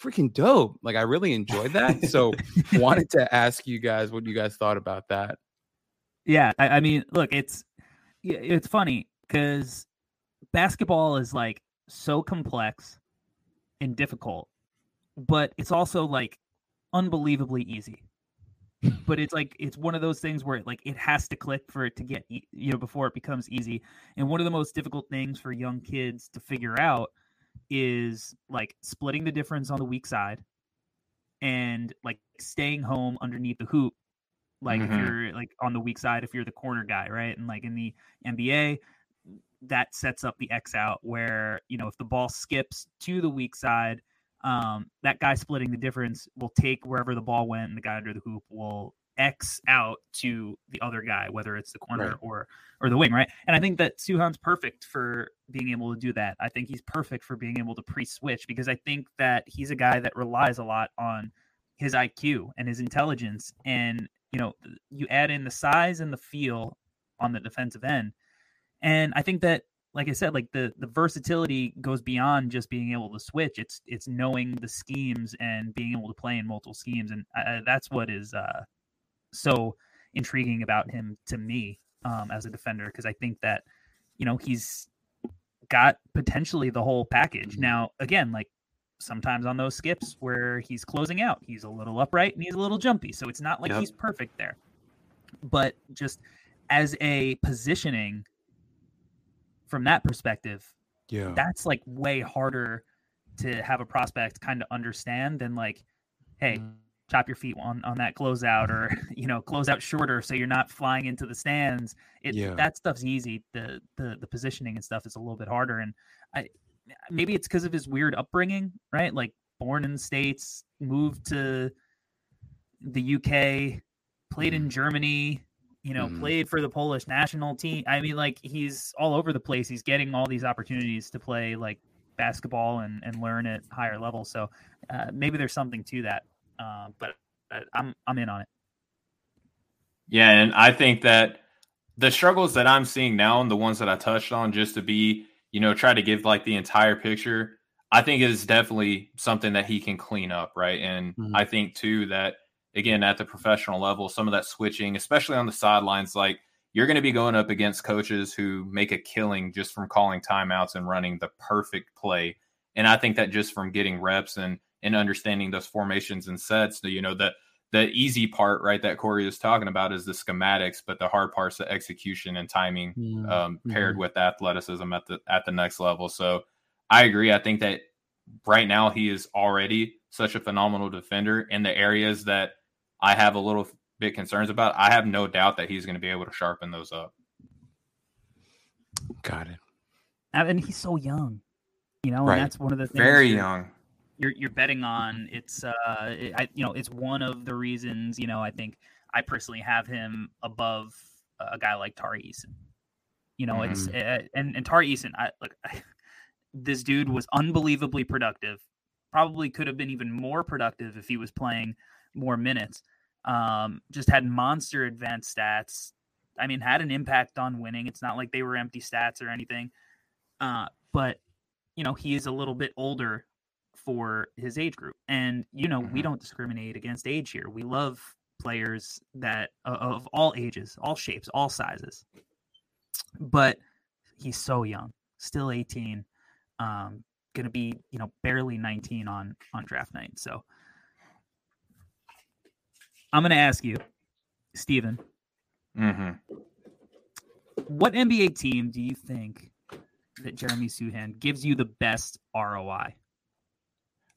freaking dope. Like I really enjoyed that. So *laughs* wanted to ask you guys what you guys thought about that. Yeah, I, I mean, look, it's it's funny because basketball is like so complex and difficult, but it's also like unbelievably easy but it's like it's one of those things where it, like it has to click for it to get you know before it becomes easy and one of the most difficult things for young kids to figure out is like splitting the difference on the weak side and like staying home underneath the hoop like mm-hmm. if you're like on the weak side if you're the corner guy right and like in the nba that sets up the x out where you know if the ball skips to the weak side um, that guy splitting the difference will take wherever the ball went, and the guy under the hoop will X out to the other guy, whether it's the corner Right. or or the wing, right? And I think that Sochan's perfect for being able to do that. I think he's perfect for being able to pre-switch because I think that he's a guy that relies a lot on his IQ and his intelligence. And you know, you add in the size and the feel on the defensive end, and I think that, like I said, like the the versatility goes beyond just being able to switch. It's it's knowing the schemes and being able to play in multiple schemes, and uh, that's what is uh, so intriguing about him to me um, as a defender because I think that you know he's got potentially the whole package. Now, again, like sometimes on those skips where he's closing out, he's a little upright and he's a little jumpy, so it's not like Yep. he's perfect there. But just as a positioning from that perspective, Yeah. that's like way harder to have a prospect kind of understand than like, hey, mm. chop your feet on on that closeout or *laughs* you know close out shorter so you're not flying into the stands. It Yeah. that stuff's easy. The the the positioning and stuff is a little bit harder. And I maybe it's because of his weird upbringing, right? Like born in the states, moved to the UK, played in mm. Germany, you know, Mhm. played for the Polish national team. I mean, like he's all over the place. He's getting all these opportunities to play like basketball and, and learn at higher levels. So uh, maybe there's something to that. Uh, but uh, I'm I'm in on it. Yeah, and I think that the struggles that I'm seeing now and the ones that I touched on, just to be, you know, try to give like the entire picture, I think is definitely something that he can clean up, right? And Mhm. I think too that again at the professional level, some of that switching, especially on the sidelines, like you're going to be going up against coaches who make a killing just from calling timeouts and running the perfect play. And I think that just from getting reps and and understanding those formations and sets, you know, that the easy part, right, that Corey is talking about is the schematics, but the hard part's the execution and timing Mm, um, paired mhm. with athleticism at the at the next level. So I agree. I think that right now he is already such a phenomenal defender in the areas that I have a little bit concerns about. I have no doubt that he's going to be able to sharpen those up. Got it. And and he's so young, you know, Right. and that's one of the things Very you're- young. you're you're betting on. It's uh, it, I you know, it's one of the reasons. You know, I think I personally have him above a guy like Tari Eason. You know, it's uh, and and Tari Eason. I look, *laughs* this dude was unbelievably productive. Probably could have been even more productive if he was playing more minutes. Um, just had monster advanced stats. I mean, had an impact on winning. It's not like they were empty stats or anything. Uh, but you know, he is a little bit older for his age group. And you know, we Mhm. don't discriminate against age here. We love players that uh, of all ages, all shapes, all sizes. But he's so young, still 18. Um going to be, you know, barely 19 on on draft night. So I'm going to ask you, Stephen, hmm what NBA team do you think that Jeremy Sochan gives you the best ROI?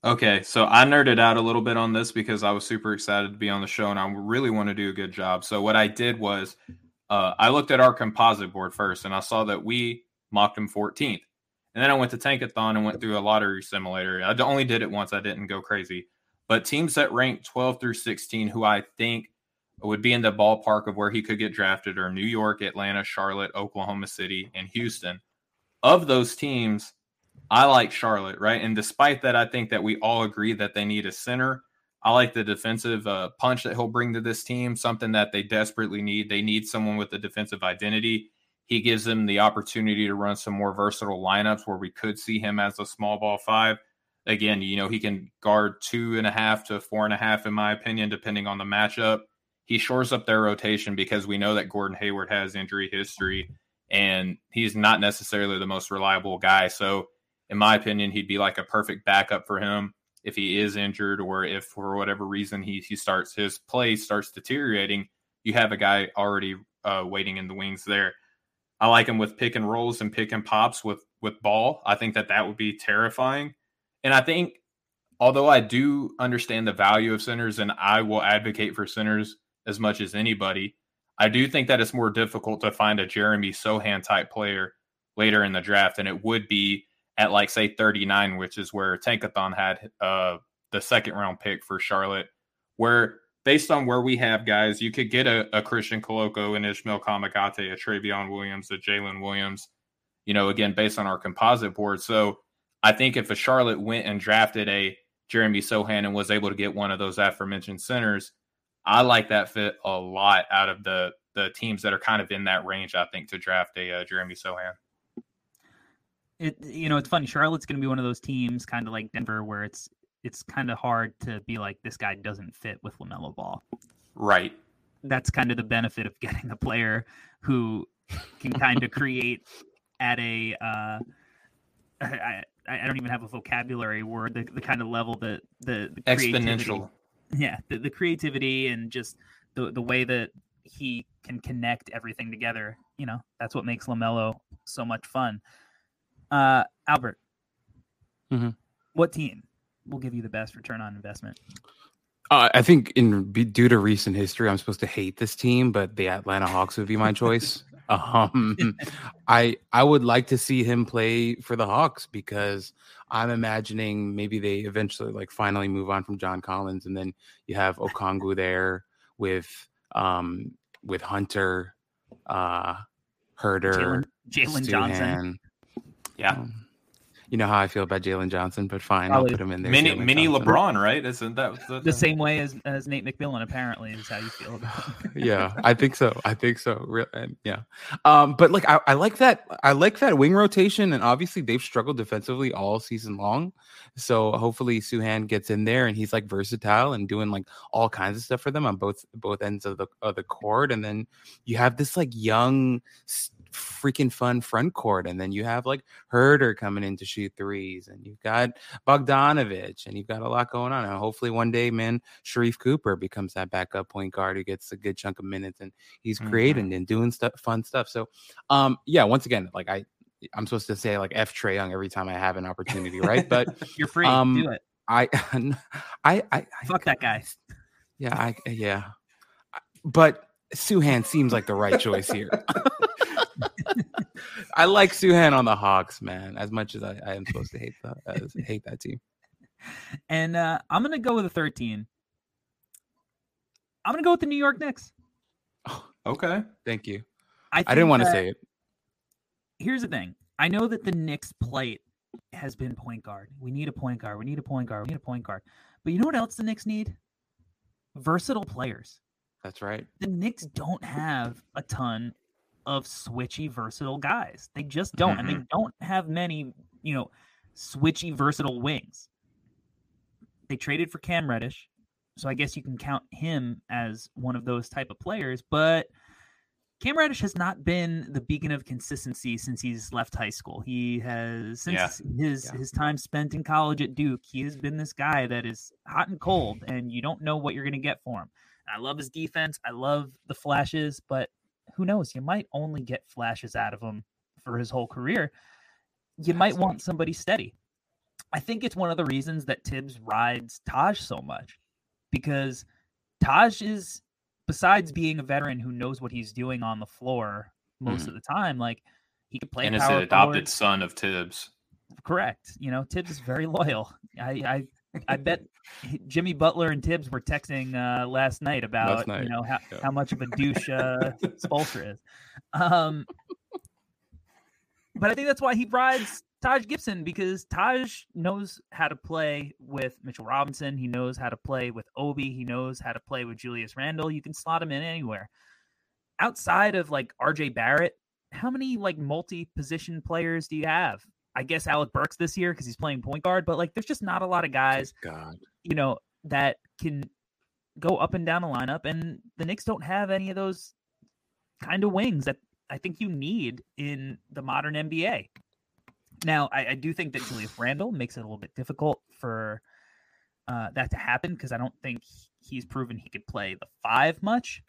Okay, so I nerded out a little bit on this because I was super excited to be on the show and I really want to do a good job. So what I did was uh, I looked at our composite board first and I saw that we mocked him 14th. And then I went to Tankathon and went through a lottery simulator. I only did it once. I didn't go crazy. But teams that rank 12 through 16 who I think would be in the ballpark of where he could get drafted are New York, Atlanta, Charlotte, Oklahoma City, and Houston. Of those teams, I like Charlotte, right? And despite that, I think that we all agree that they need a center. I like the defensive uh, punch that he'll bring to this team, something that they desperately need. They need someone with a defensive identity. He gives them the opportunity to run some more versatile lineups where we could see him as a small ball five. Again, you know, he can guard two and a half to four and a half, in my opinion, depending on the matchup. He shores up their rotation because we know that Gordon Hayward has injury history and he's not necessarily the most reliable guy. So, in my opinion, he'd be like a perfect backup for him if he is injured or if for whatever reason he he starts his play starts deteriorating. You have a guy already uh, waiting in the wings there. I like him with pick and rolls and pick and pops with with ball. I think that that would be terrifying, and I think although I do understand the value of centers and I will advocate for centers as much as anybody, I do think that it's more difficult to find a Jeremy Sochan type player later in the draft than it would be at like say 39, which is where Tankathon had uh, the second round pick for Charlotte, where based on where we have guys, you could get a, a Christian Koloko and Ismael Kamagate, a Trevion Williams, a Jalen Williams, you know, again, based on our composite board. So I think if a Charlotte went and drafted a Jeremy Sochan and was able to get one of those aforementioned centers, I like that fit a lot out of the the teams that are kind of in that range. I think to draft a uh, Jeremy Sochan. It you know it's funny. Charlotte's going to be one of those teams, kind of like Denver, where it's it's kind of hard to be like this guy doesn't fit with Lamelo Ball. Right. That's kind of the benefit of getting a player who can kind of *laughs* create at a uh, I, I don't even have a vocabulary word the, the kind of level that the, the exponential yeah the, the creativity and just the the way that he can connect everything together you know that's what makes lamelo so much fun uh albert mm-hmm. what team will give you the best return on investment uh, I think in due to recent history, I'm supposed to hate this team, but the Atlanta Hawks would be my choice. Um, *laughs* I I would like to see him play for the Hawks because I'm imagining maybe they eventually like finally move on from John Collins, and then you have Okongwu there with um with Hunter, uh, Huerter, Jalen Johnson. Yeah. Um, you know how I feel about Jalen Johnson, but fine, Probably I'll put him in there. Mini mini LeBron, right? Isn't that the, the same way as, as Nate McMillan? Apparently, is how you feel about. *laughs* yeah, I think so. I think so. Real, and yeah, um, but like I, I like that. I like that wing rotation, and obviously they've struggled defensively all season long. So hopefully Sochan gets in there and he's like versatile and doing like all kinds of stuff for them on both both ends of the of the court. And then you have this like young freaking fun front court. And then you have like Huerter coming in to shoot threes, and you've got Bogdanovich, and you've got a lot going on. And hopefully one day, man, Sharife Cooper becomes that backup point guard who gets a good chunk of minutes and he's creating mm-hmm. and doing stuff, fun stuff. So, um, yeah, once again, like I, I'm supposed to say like F Trae Young every time I have an opportunity, right? But *laughs* you're free. Um, Do it. *laughs* I, I, I, fuck that guy. Yeah, I, yeah, but Sochan seems like the right choice here. *laughs* I like Sochan on the Hawks, man. As much as I, I am supposed to hate that, uh, hate that team. And uh, I'm gonna go with a 13. I'm gonna go with the New York Knicks. Oh, *sighs* okay, thank you. I, I didn't want to say it. Here's the thing. I know that the Knicks plate has been point guard. We need a point guard. We need a point guard. We need a point guard. But you know what else the Knicks need? Versatile players. That's right. The Knicks don't have a ton of switchy, versatile guys. They just don't, mm-hmm. and they don't have many, you know, switchy, versatile wings. They traded for Cam Reddish, so I guess you can count him as one of those type of players. But Cam Reddish has not been the beacon of consistency since he's left high school. He has since yeah. his yeah. his time spent in college at Duke. He has been this guy that is hot and cold, and you don't know what you're going to get for him. I love his defense. I love the flashes, but who knows? You might only get flashes out of him for his whole career. You might want somebody steady. I think it's one of the reasons that Thibs rides Taj so much because Taj is, besides being a veteran who knows what he's doing on the floor most mm. of the time, like he could play. And is the adopted forward. son of Thibs. Correct. You know, Thibs is very *laughs* loyal. I, I I bet *laughs* Jimmy Butler and Thibs were texting uh, last night about last night. you know how, yeah. how much of a douche uh, *laughs* Spoelstra is. Um, but I think that's why he rides Taj Gibson because Taj knows how to play with Mitchell Robinson. He knows how to play with Obi. He knows how to play with Julius Randle. You can slot him in anywhere. Outside of like RJ Barrett, how many like multi position players do you have? I guess Alec Burks this year because he's playing point guard, but like there's just not a lot of guys, God. you know, that can go up and down the lineup. And the Knicks don't have any of those kind of wings that I think you need in the modern NBA. Now, I, I do think that Julius Randle makes it a little bit difficult for uh, that to happen because I don't think he's proven he could play the five much.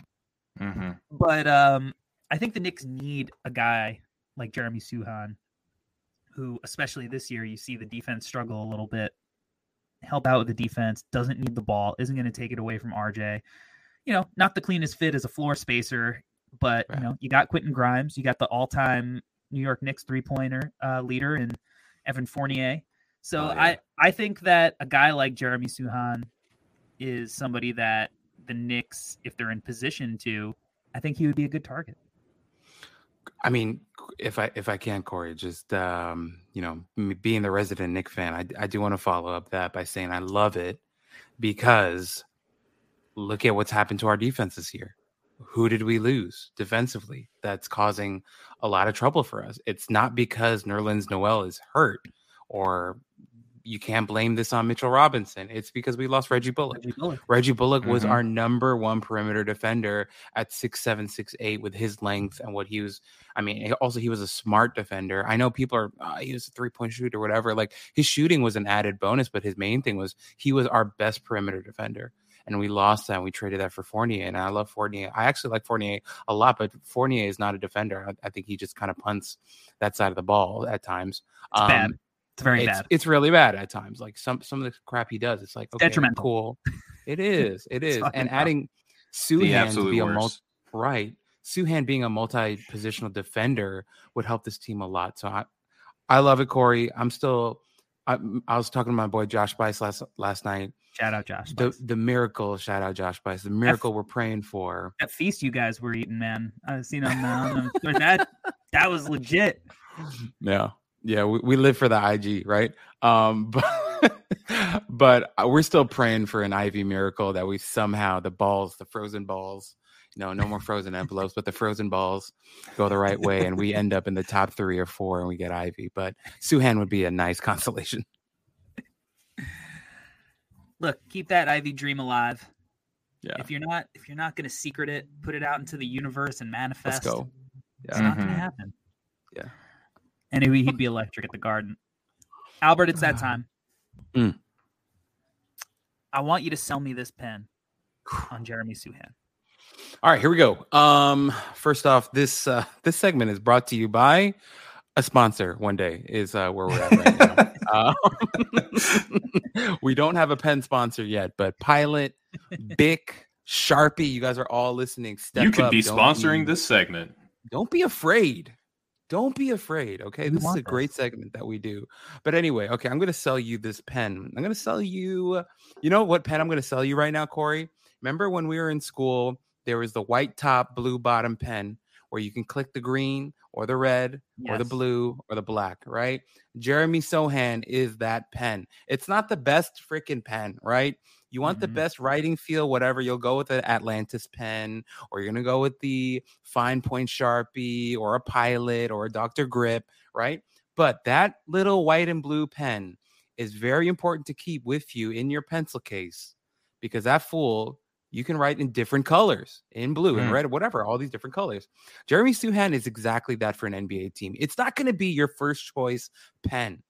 Mm-hmm. But um, I think the Knicks need a guy like Jeremy Sochan who, especially this year, you see the defense struggle a little bit, help out with the defense, doesn't need the ball, isn't going to take it away from RJ. You know, not the cleanest fit as a floor spacer, but right. you know, you got Quentin Grimes, you got the all-time New York Knicks three-pointer uh, leader in Evan Fournier. So oh, yeah. I I think that a guy like Jeremy Sochan is somebody that the Knicks, if they're in position to, I think he would be a good target. I mean, if I if I can, Corey, just um, you know, being the resident Knick fan, I I do want to follow up that by saying I love it because look at what's happened to our defense this year. Who did we lose defensively? That's causing a lot of trouble for us. It's not because Nerlens Noel is hurt or you can't blame this on Mitchell Robinson. It's because we lost Reggie Bullock. Reggie Bullock, Reggie Bullock was Mhm. our number one perimeter defender at six seven, six eight with his length and what he was. I mean, also he was a smart defender. I know people are uh, he was a three point shooter whatever. Like his shooting was an added bonus, but his main thing was he was our best perimeter defender. And we lost that. And we traded that for Fournier, and I love Fournier. I actually like Fournier a lot, but Fournier is not a defender. I, I think he just kind of punts that side of the ball at times. Bad. It's very it's, bad. It's really bad at times. Like some some of the crap he does, it's like okay, detrimental. cool. It *laughs* is. It is. And adding The Sochan to absolute be a multi, right, Sochan being a multi-positional defender would help this team a lot. So I, I love it, Corey. I'm still. I, I was talking to my boy Josh Bice last last night. Shout out Josh. The Spice. the miracle, shout out Josh Bice. The miracle we're praying for. that feast you guys were eating, man. I've seen on, the, on that that was legit. *laughs* Yeah. Yeah, we, we live for the IG, right? Um, *laughs* but but uh, we're still praying for an Ivey miracle that we somehow the balls, the frozen balls, you know, no more frozen envelopes, but the frozen balls go the right way, and we end up in the top three or four, and we get Ivey. But Sochan would be a nice *laughs* consolation. Look, keep that Ivey dream alive. Yeah, If you're not if you're not going to secret it, put it out into the universe and manifest. let's go. It's Yeah, not going to happen. Yeah. Anyway, he'd be electric at the Garden. Albert, it's that time. Mm. I want you to sell me this pen *sighs* on Jeremy Sochan. All right, here we go. Um, first off, this uh, this segment is brought to you by a sponsor. One day is uh, where we're at right now. *laughs* Uh, *laughs* we don't have a pen sponsor yet, but Pilot, Bic, Sharpie, you guys are all listening. Step you could up. be Don't sponsoring be- this segment. Don't be afraid. Don't be afraid. Okay, We this is a great segment that we do. But anyway, okay, I'm going to sell you this pen. I'm going to sell you. You know what pen I'm going to sell you right now, Corey? Remember when we were in school? There was the white top, blue bottom pen where you can click the green or the red or the blue or the black, right? Jeremy Sochan is that pen. It's not the best freaking pen, right? You want the Mhm. best writing feel, whatever, you'll go with an Atlantis pen, or you're gonna go with the fine point Sharpie or a pilot or a Dr. Grip, right? But that little white and blue pen is very important to keep with you in your pencil case because that fool you can write in different colors, in blue and Mm. red, whatever, all these different colors. Jeremy Sochan is exactly that for an NBA team. It's not going to be your first choice pen,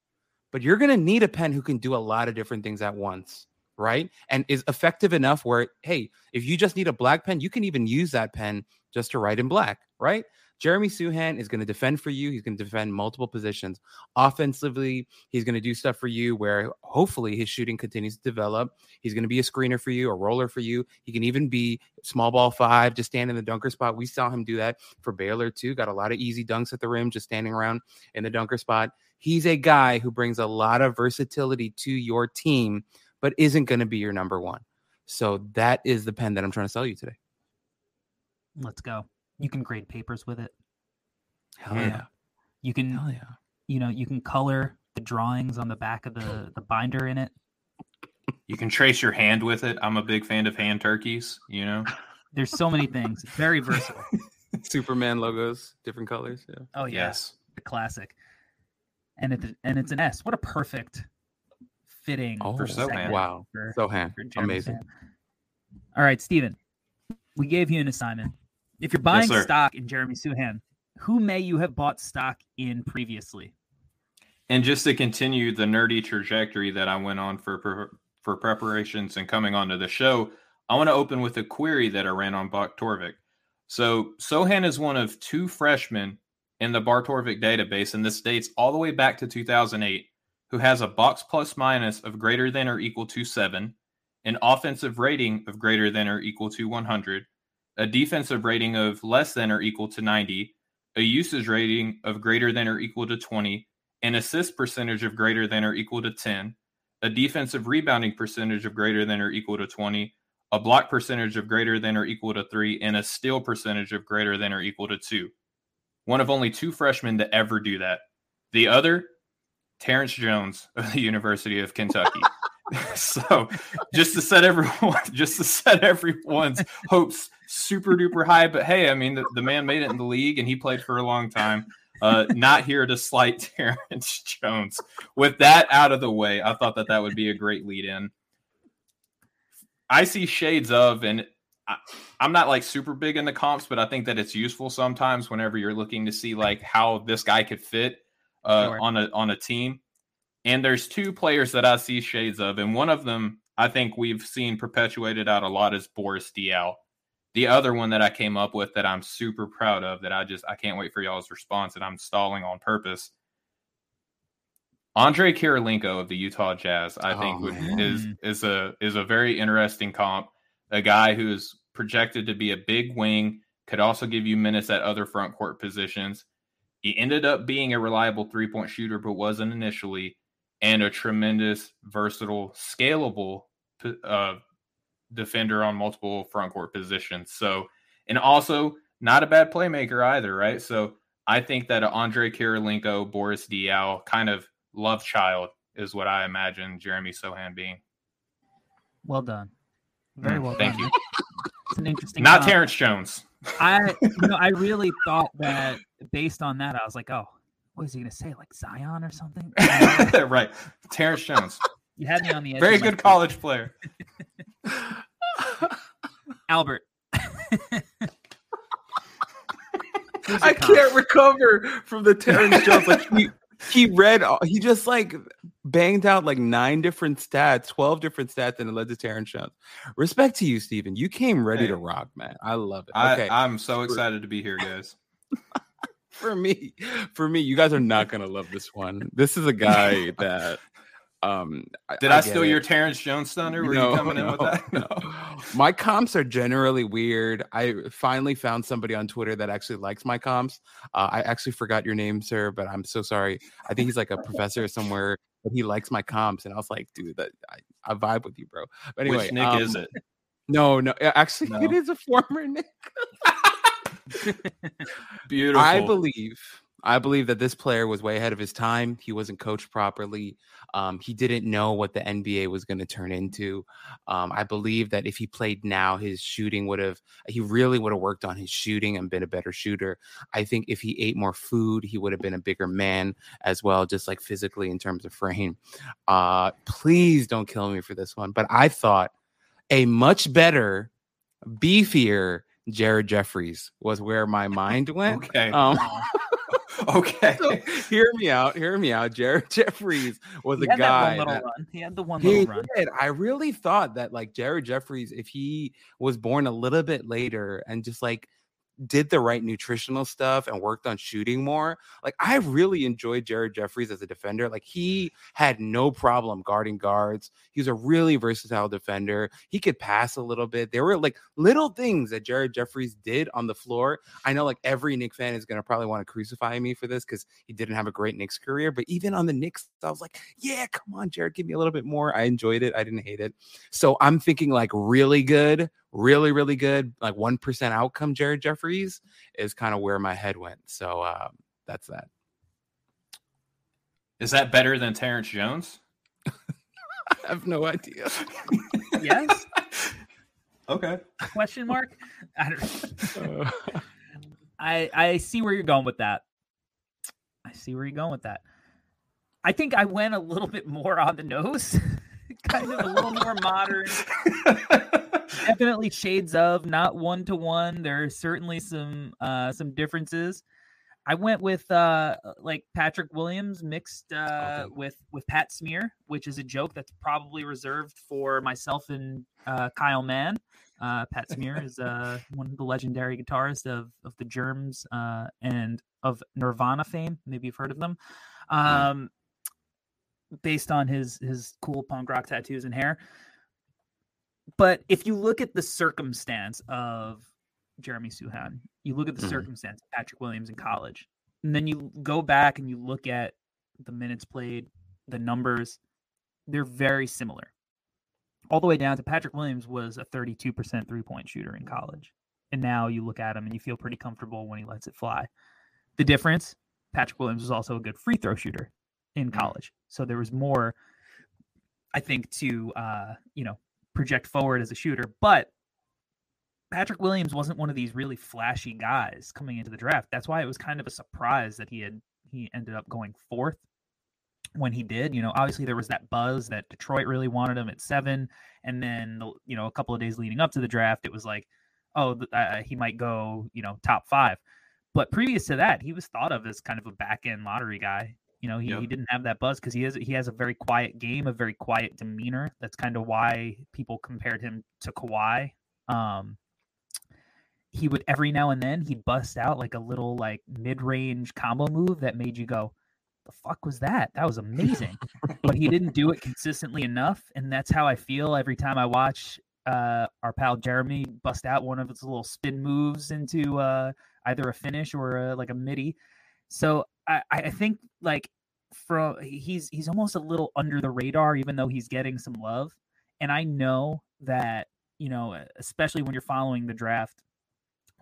but you're going to need a pen who can do a lot of different things at once, right? And is effective enough where, hey, if you just need a black pen, you can even use that pen just to write in black, right? Jeremy Sochan is going to defend for you. He's going to defend multiple positions. Offensively, he's going to do stuff for you where hopefully his shooting continues to develop. He's going to be a screener for you, a roller for you. He can even be small ball five, just stand in the dunker spot. We saw him do that for Baylor too. Got a lot of easy dunks at the rim, just standing around in the dunker spot. He's a guy who brings a lot of versatility to your team, but isn't going to be your number one. So that is the pen that I'm trying to sell you today. Let's go. You can grade papers with it. Hell Yeah. yeah. You can Hell yeah. you know, you can color the drawings on the back of the the binder in it. You can trace your hand with it. I'm a big fan of hand turkeys. You know, *laughs* There's so many things. It's very versatile. *laughs* Superman logos, different colors. Yeah. Oh yeah, yes. the classic. And it and it's an S. What a perfect fitting Oh, For Sochan. wow. for- Sochan. for Amazing. Sochan. All right, Stephen. We gave you an assignment. If you're buying sir. stock in Jeremy Sochan, who may you have bought stock in previously? And just to continue the nerdy trajectory that I went on for for, for preparations and coming onto the show, I want to open with a query that I ran on Bart Torvik. So Sochan is one of two freshmen in the Bart Torvik database, and this dates all the way back to 2008, who has a box plus minus of greater than or equal to seven, an offensive rating of greater than or equal to 100, a defensive rating of less than or equal to 90, a usage rating of greater than or equal to 20, an assist percentage of greater than or equal to 10, a defensive rebounding percentage of greater than or equal to 20, a block percentage of greater than or equal to three, and a steal percentage of greater than or equal to two. One of only two freshmen to ever do that. The other, Terrence Jones of the University of Kentucky. *laughs* so just to set everyone *laughs* just to set everyone's hopes super duper high but hey i mean the, the man made it in the league and he played for a long time. Uh, not here to slight *laughs* terrence jones. With that out of the way i thought that that would be a great lead in. I see shades of and I, i'm not like super big into comps but i think that it's useful sometimes whenever you're looking to see like how this guy could fit uh, sure. on a on a team and there's two players that I see shades of, and one of them I think we've seen perpetuated out a lot is Boris Diaw. The other one that I came up with that I'm super proud of that I just I can't wait for y'all's response and I'm stalling on purpose. Andre Kirilenko of the Utah Jazz, I oh, think would, is is a is a very interesting comp. A guy who is projected to be a big wing, could also give you minutes at other front court positions. He ended up being a reliable three point shooter, but wasn't initially and a tremendous, versatile, scalable uh, defender on multiple front court positions. So, and also not a bad playmaker either, right? So, I think that Andre Kirilenko, Boris Diaw, kind of love child is what I imagine Jeremy Sochan being. Well done. Very mm, well Thank done. you. It's an interesting. Not Terrence Jones. I, you know, I really thought that based on that, I was like, oh, what is he going to say? Like Zion or something? *laughs* right. Terrence Jones. *laughs* You had me on the edge. Very good college player. *laughs* Albert. I can't recover from the Terrence Jones. Like he, he read, he just like banged out like nine different stats, 12 different stats, and it led to Terrence Jones. Respect to you, Stephen. You came ready hey, to rock, man. I love it. Okay. I, I'm so excited to be here, guys *laughs* for me, for me, you guys are not gonna love this one. This is a guy that um did I, I steal it. your Terrence Jones thunder? Were no, you coming no, in with that? No. *laughs* my comps are generally weird. I finally found somebody on Twitter that actually likes my comps. Uh, I actually forgot your name, sir, but I'm so sorry. I think he's like a professor somewhere, but he likes my comps, and I was like, dude, that I, I vibe with you, bro. But anyway, which Knick um, is it? No, no, actually, no. it is a former Knick. *laughs* *laughs* Beautiful. I believe I believe that this player was way ahead of his time. He wasn't coached properly. Um, he didn't know what the NBA was going to turn into. Um, I believe that if he played now, his shooting would have, he really would have worked on his shooting and been a better shooter. I think if he ate more food, he would have been a bigger man as well, just like physically in terms of frame. Uh, please don't kill me for this one. But I thought a much better, beefier, Jared Jeffries was where my mind *laughs* went. Okay. Um, *laughs* *laughs* *laughs* okay. So, hear me out. Hear me out. Jared *laughs* Jeffries was a guy. That, that he had the one little run. Did. I really thought that like Jared Jeffries, if he was born a little bit later and just like did the right nutritional stuff and worked on shooting more. Like I really enjoyed Jared Jeffries as a defender. Like he *sighs* had no problem guarding guards. He was a really versatile defender. He could pass a little bit. There were like little things that Jared Jeffries did on the floor. I know like every Knicks fan is going to probably want to crucify me for this cuz he didn't have a great Knicks career, but even on the Knicks I was like, "Yeah, come on, Jared, give me a little bit more." I enjoyed it. I didn't hate it. So I'm thinking like really good really, really good, like 1% outcome, Jared Jeffries is kind of where my head went. So uh, that's that. Is that better than Terrence Jones? *laughs* I have no idea. yes. *laughs* Okay. Question mark? *laughs* I, don't... I I see where you're going with that. I see where you're going with that. I think I went a little bit more on the nose, kind of a little more modern definitely shades of, not one to one. There are certainly some uh some differences. I went with uh like Patrick Williams mixed uh okay. with with Pat Smear, which is a joke that's probably reserved for myself and uh Kyle Mann. Uh Pat Smear is uh one of the legendary guitarists of of the Germs uh and of Nirvana fame. Maybe you've heard of them. Um based on his his cool punk rock tattoos and hair but if you look at the circumstance of Jeremy Sochan, you look at the mm-hmm. circumstance of Patrick Williams in college, and then you go back and you look at the minutes played, the numbers, they're very similar. all the way down to Patrick Williams was a 32% three point shooter in college. And now you look at him and you feel pretty comfortable when he lets it fly. The difference Patrick Williams was also a good free throw shooter in Mm. college. So there was more, I think, to, uh, you know, project forward as a shooter. But Patrick Williams wasn't one of these really flashy guys coming into the draft. That's why it was kind of a surprise that he had he ended up going fourth when he did. You know, obviously there was that buzz that Detroit really wanted him at seven, and then the- you know a couple of days leading up to the draft, it was like, oh, uh, he might go you know top five. But previous to that, he was thought of as kind of a back end lottery guy. You know, he, Yep. he didn't have that buzz because he has he has a very quiet game, a very quiet demeanor. That's kind of why people compared him to Kawhi. Um, he would every now and then he'd bust out like a little like mid range combo move that made you go, "The fuck was that? That was amazing!" but he didn't do it consistently enough, and that's how I feel every time I watch uh, our pal Jeremy bust out one of his little spin moves into uh, either a finish or a, like a midi. So I, I think like from he's he's almost a little under the radar, even though he's getting some love. And I know that you know, especially when you're following the draft,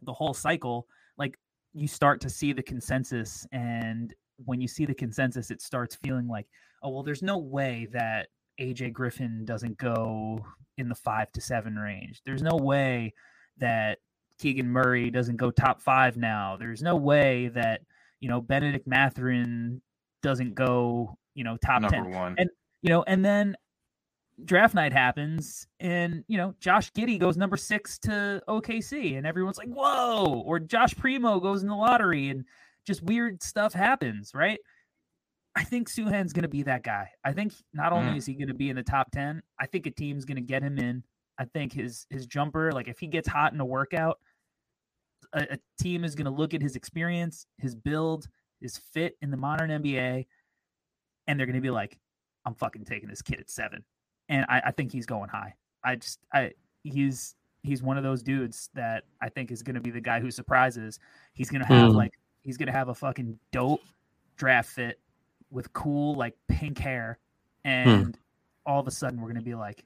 the whole cycle, like you start to see the consensus, and when you see the consensus, it starts feeling like, oh well, there's no way that AJ Griffin doesn't go in the five to seven range. There's no way that Keegan Murray doesn't go top five now. There's no way that you know Bennedict Mathurin doesn't go you know top Number ten. one. And- You know, and then draft night happens, and you know Josh Giddey goes number six to OKC, and everyone's like, "Whoa!" Or Josh Primo goes in the lottery, and just weird stuff happens, right? I think Sochan's going to be that guy. I think not only Mm. is he going to be in the top 10, I think a team's going to get him in. I think his his jumper, like if he gets hot in a workout, a, a team is going to look at his experience, his build, his fit in the modern NBA, and they're going to be like, "I'm fucking taking this kid at seven. And I, I think he's going high. I just, I he's he's one of those dudes that I think is going to be the guy who surprises. He's going to have Hmm. like he's going to have a fucking dope draft fit with cool like pink hair, and all of a sudden we're going to be like,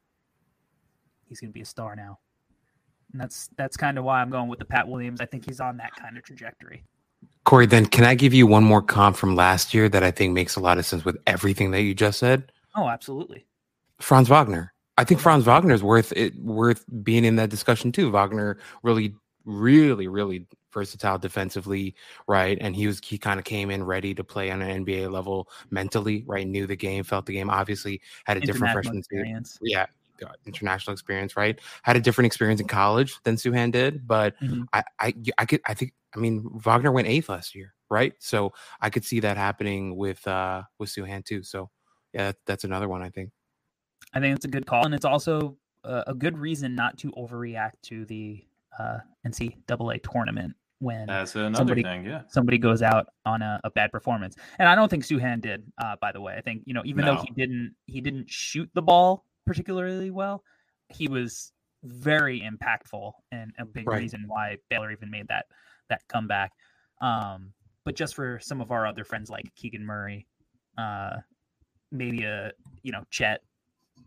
he's going to be a star now. And that's that's kind of why I'm going with the Pat Williams. I think he's on that kind of trajectory. Corey, then can I give you one more comp from last year that I think makes a lot of sense with everything that you just said? Oh, absolutely. Franz Wagner. I think Franz Wagner is worth it worth being in that discussion too. Wagner really, really, really versatile defensively, right? And he was he kind of came in ready to play on an NBA level mentally, right? Knew the game, felt the game. Obviously, had a different freshman experience. Yeah, international experience, right? Had a different experience in college than Sochan did, but Mhm. I, I, I could, I think, I mean, Wagner went eighth last year, right? So I could see that happening with uh with Sochan too. So yeah, that's another one I think. I think it's a good call, and it's also a, a good reason not to overreact to the uh, NCAA tournament when That's another somebody- thing. Yeah. somebody goes out on a, a bad performance. And I don't think Sochan did. Uh, by the way, I think you know even though he didn't he didn't shoot the ball particularly well, he was very impactful and a big Right. reason why Baylor even made that that comeback. Um, but just for some of our other friends like Keegan Murray, uh, maybe a you know Chet,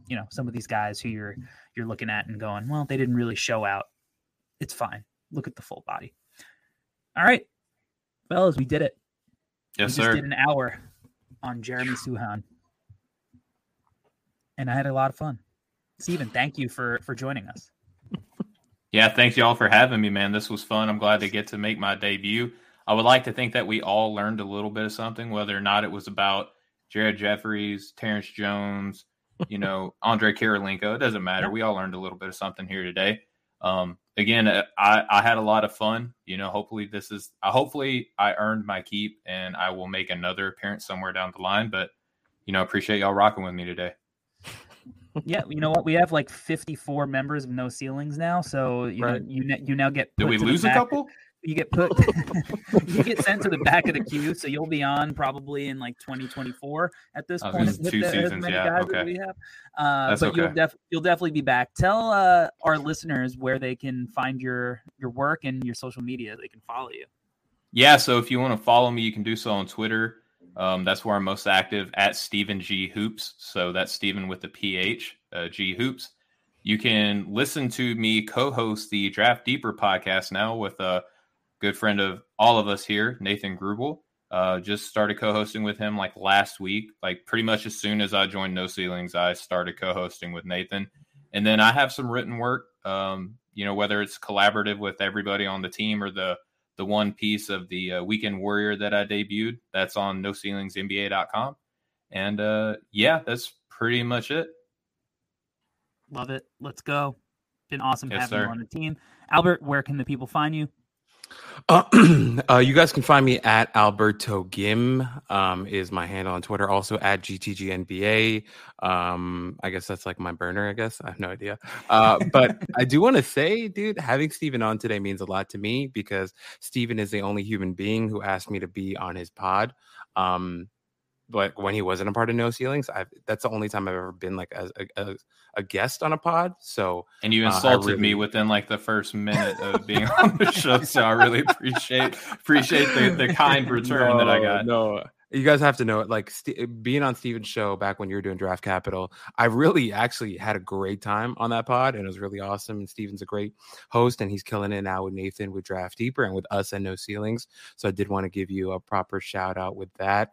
you know some of these guys who you're you're looking at and going, well, they didn't really show out. It's fine. Look at the full body. All right, fellas, we did it. Yes, we just sir. did an hour on Jeremy Sochan, and I had a lot of fun. Stephen, thank you for for joining us. Yeah, thanks y'all for having me, man. This was fun. I'm glad to get to make my debut. I would like to think that we all learned a little bit of something, whether or not it was about Jared Jeffries, Terrence Jones, you know, *laughs* Andre Kirilenko. It doesn't matter. We all learned a little bit of something here today. Um, again, uh, I, I had a lot of fun. You know, hopefully this is, hopefully I earned my keep and I will make another appearance somewhere down the line. But, you know, appreciate y'all rocking with me today. Yeah, you know what? We have like 54 members of No Ceilings now, so you Right. know you you now get Did we lose a couple? You get put *laughs* you get sent to the back of the queue, so you'll be on probably in like 2024 at this was point. gonna say with two the- seasons, yeah, okay. we have. Uh, That's but you'll def- you'll definitely be back. Tell uh, our listeners where they can find your your work and your social media. They can follow you. Yeah, so if you want to follow me, you can do so on Twitter. Um, that's where I'm most active at Stephen G Hoops. So that's Stephen with the PH, uh, G Hoops. you can listen to me co-host the Draft Deeper podcast now with a good friend of all of us here, Nathan Grubel. Uh, just started co-hosting with him like last week. Like pretty much as soon as I joined No Ceilings, I started co-hosting with Nathan. And then I have some written work. Um, you know, whether it's collaborative with everybody on the team or the the one piece of the uh, Weekend Warrior that I debuted. That's on NoCeilingsNBA.com. And uh, yeah, that's pretty much it. Love it. Let's go. Been awesome Yes, having sir. you on the team. Albert, where can the people find you? Uh, *clears throat* uh, you guys can find me at Alberto Gim um, is my handle on Twitter. Also at GTGNBA. Um, I guess that's like my burner. I guess I have no idea. Uh, but *laughs* I do want to say, dude, having Stephen on today means a lot to me because Stephen is the only human being who asked me to be on his pod. Um, but when he wasn't a part of No Ceilings, I that's the only time I've ever been like a, a, a guest on a pod. So And you Uh, insulted me within like the first minute of being *laughs* on the show, so I really appreciate appreciate the, the kind *laughs* return that I got. No, you guys have to know it. Like St- being on Stephen's show back when you were doing Draft Capital, I really actually had a great time on that pod, and it was really awesome. And Stephen's a great host, and he's killing it now with Nathan with Draft Deeper and with us and No Ceilings. So I did want to give you a proper shout out with that.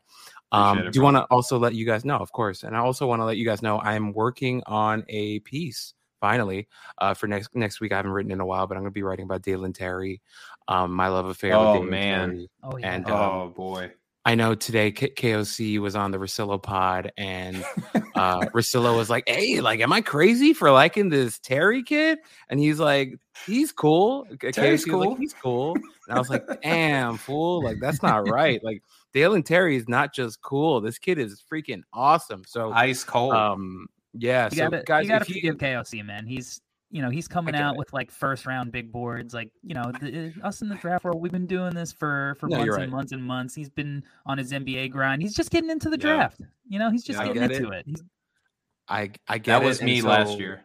Um, it, do you want to also let you guys know, of course, and I also want to let you guys know I'm working on a piece finally uh, for next next week. I haven't written in a while, but I'm going to be writing about Dalen Terry, um, my love affair. Oh, with man. Terry. Oh yeah. And, um, Oh boy. I know today K- KOC was on the Rosillo pod and uh *laughs* Rosillo was like, Hey, like, am I crazy for liking this Terry kid? And he's like, He's cool. Terry's KOC was like, cool. He's cool. And I was like, *laughs* Damn, fool, like that's not right. Like Dalen Terry is not just cool. This kid is freaking awesome. So Ice cold. um yeah, you so gotta, guys, you gotta if you, forgive KOC, man. He's you know he's coming out it. with like first round big boards. Like you know the, eh, us in the draft world, we've been doing this for for No, months you're and months and months. He's been on his NBA grind. He's just getting into the Yeah. draft. You know, he's just Yeah, getting get into it. He's, I I get that was and me last year.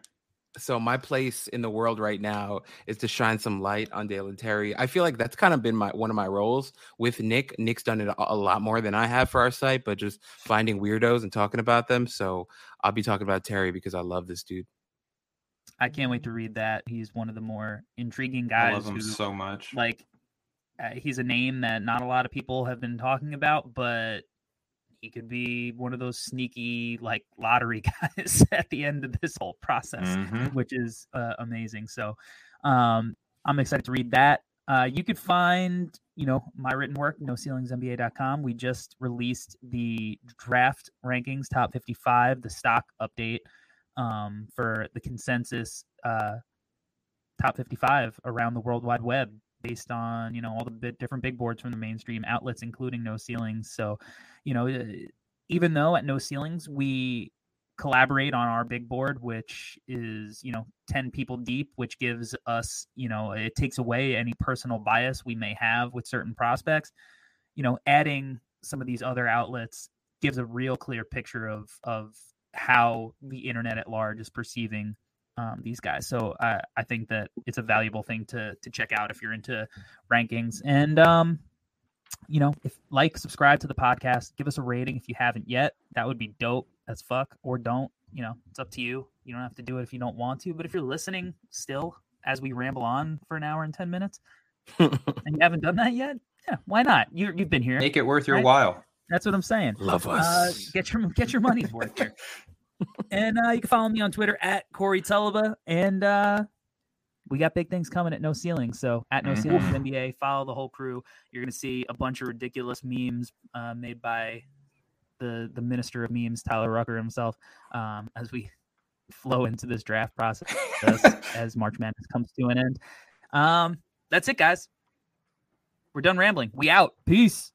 so my place in the world right now is to shine some light on Dalen Terry. I feel like that's kind of been my one of my roles with Nick. Nick's done it a, a lot more than I have for our site, but just finding weirdos and talking about them. So I'll be talking about Terry because I love this dude. I can't wait to read that. He's one of the more intriguing guys. I love him who so much. like uh, he's a name that not a lot of people have been talking about, but he could be one of those sneaky like lottery *laughs* guys at the end of this whole process, Mhm. which is uh, amazing. So um, I'm excited to read that. Uh, you could find, you know, my written work, noceilingsnba.com. We just released the draft rankings, top 55, the stock update um, for the consensus uh, top 55 around the World Wide Web based on, you know, all the bit different big boards from the mainstream outlets, including No Ceilings. So, you know, uh, even though at No Ceilings we collaborate on our big board, which is, you know, 10 people deep, which gives us, you know, it takes away any personal bias we may have with certain prospects. You know, adding some of these other outlets gives a real clear picture of of how the internet at large is perceiving um, these guys. So I I think that it's a valuable thing to to check out if you're into rankings. And um, you know, if like, subscribe to the podcast, give us a rating if you haven't yet. That would be dope as fuck. Or don't. You know, it's up to you. You don't have to do it if you don't want to. But if you're listening still as we ramble on for an hour and ten minutes *laughs* and you haven't done that yet, yeah, why not? You you've been here. Make it worth your Right. while. That's what I'm saying love uh, us. get your get your money's worth here. *laughs* and uh, you can follow me on Twitter at Corey Tulaba. And uh, we got big things coming at No Ceiling. So at No Mhm. Ceilings NBA, follow the whole crew. You're gonna see a bunch of ridiculous memes uh, made by the the minister of memes, Tyler Rucker himself, um, as we flow into this draft process as, *laughs* as March Madness comes to an end. Um, that's it, guys. We're done rambling. We out. Peace.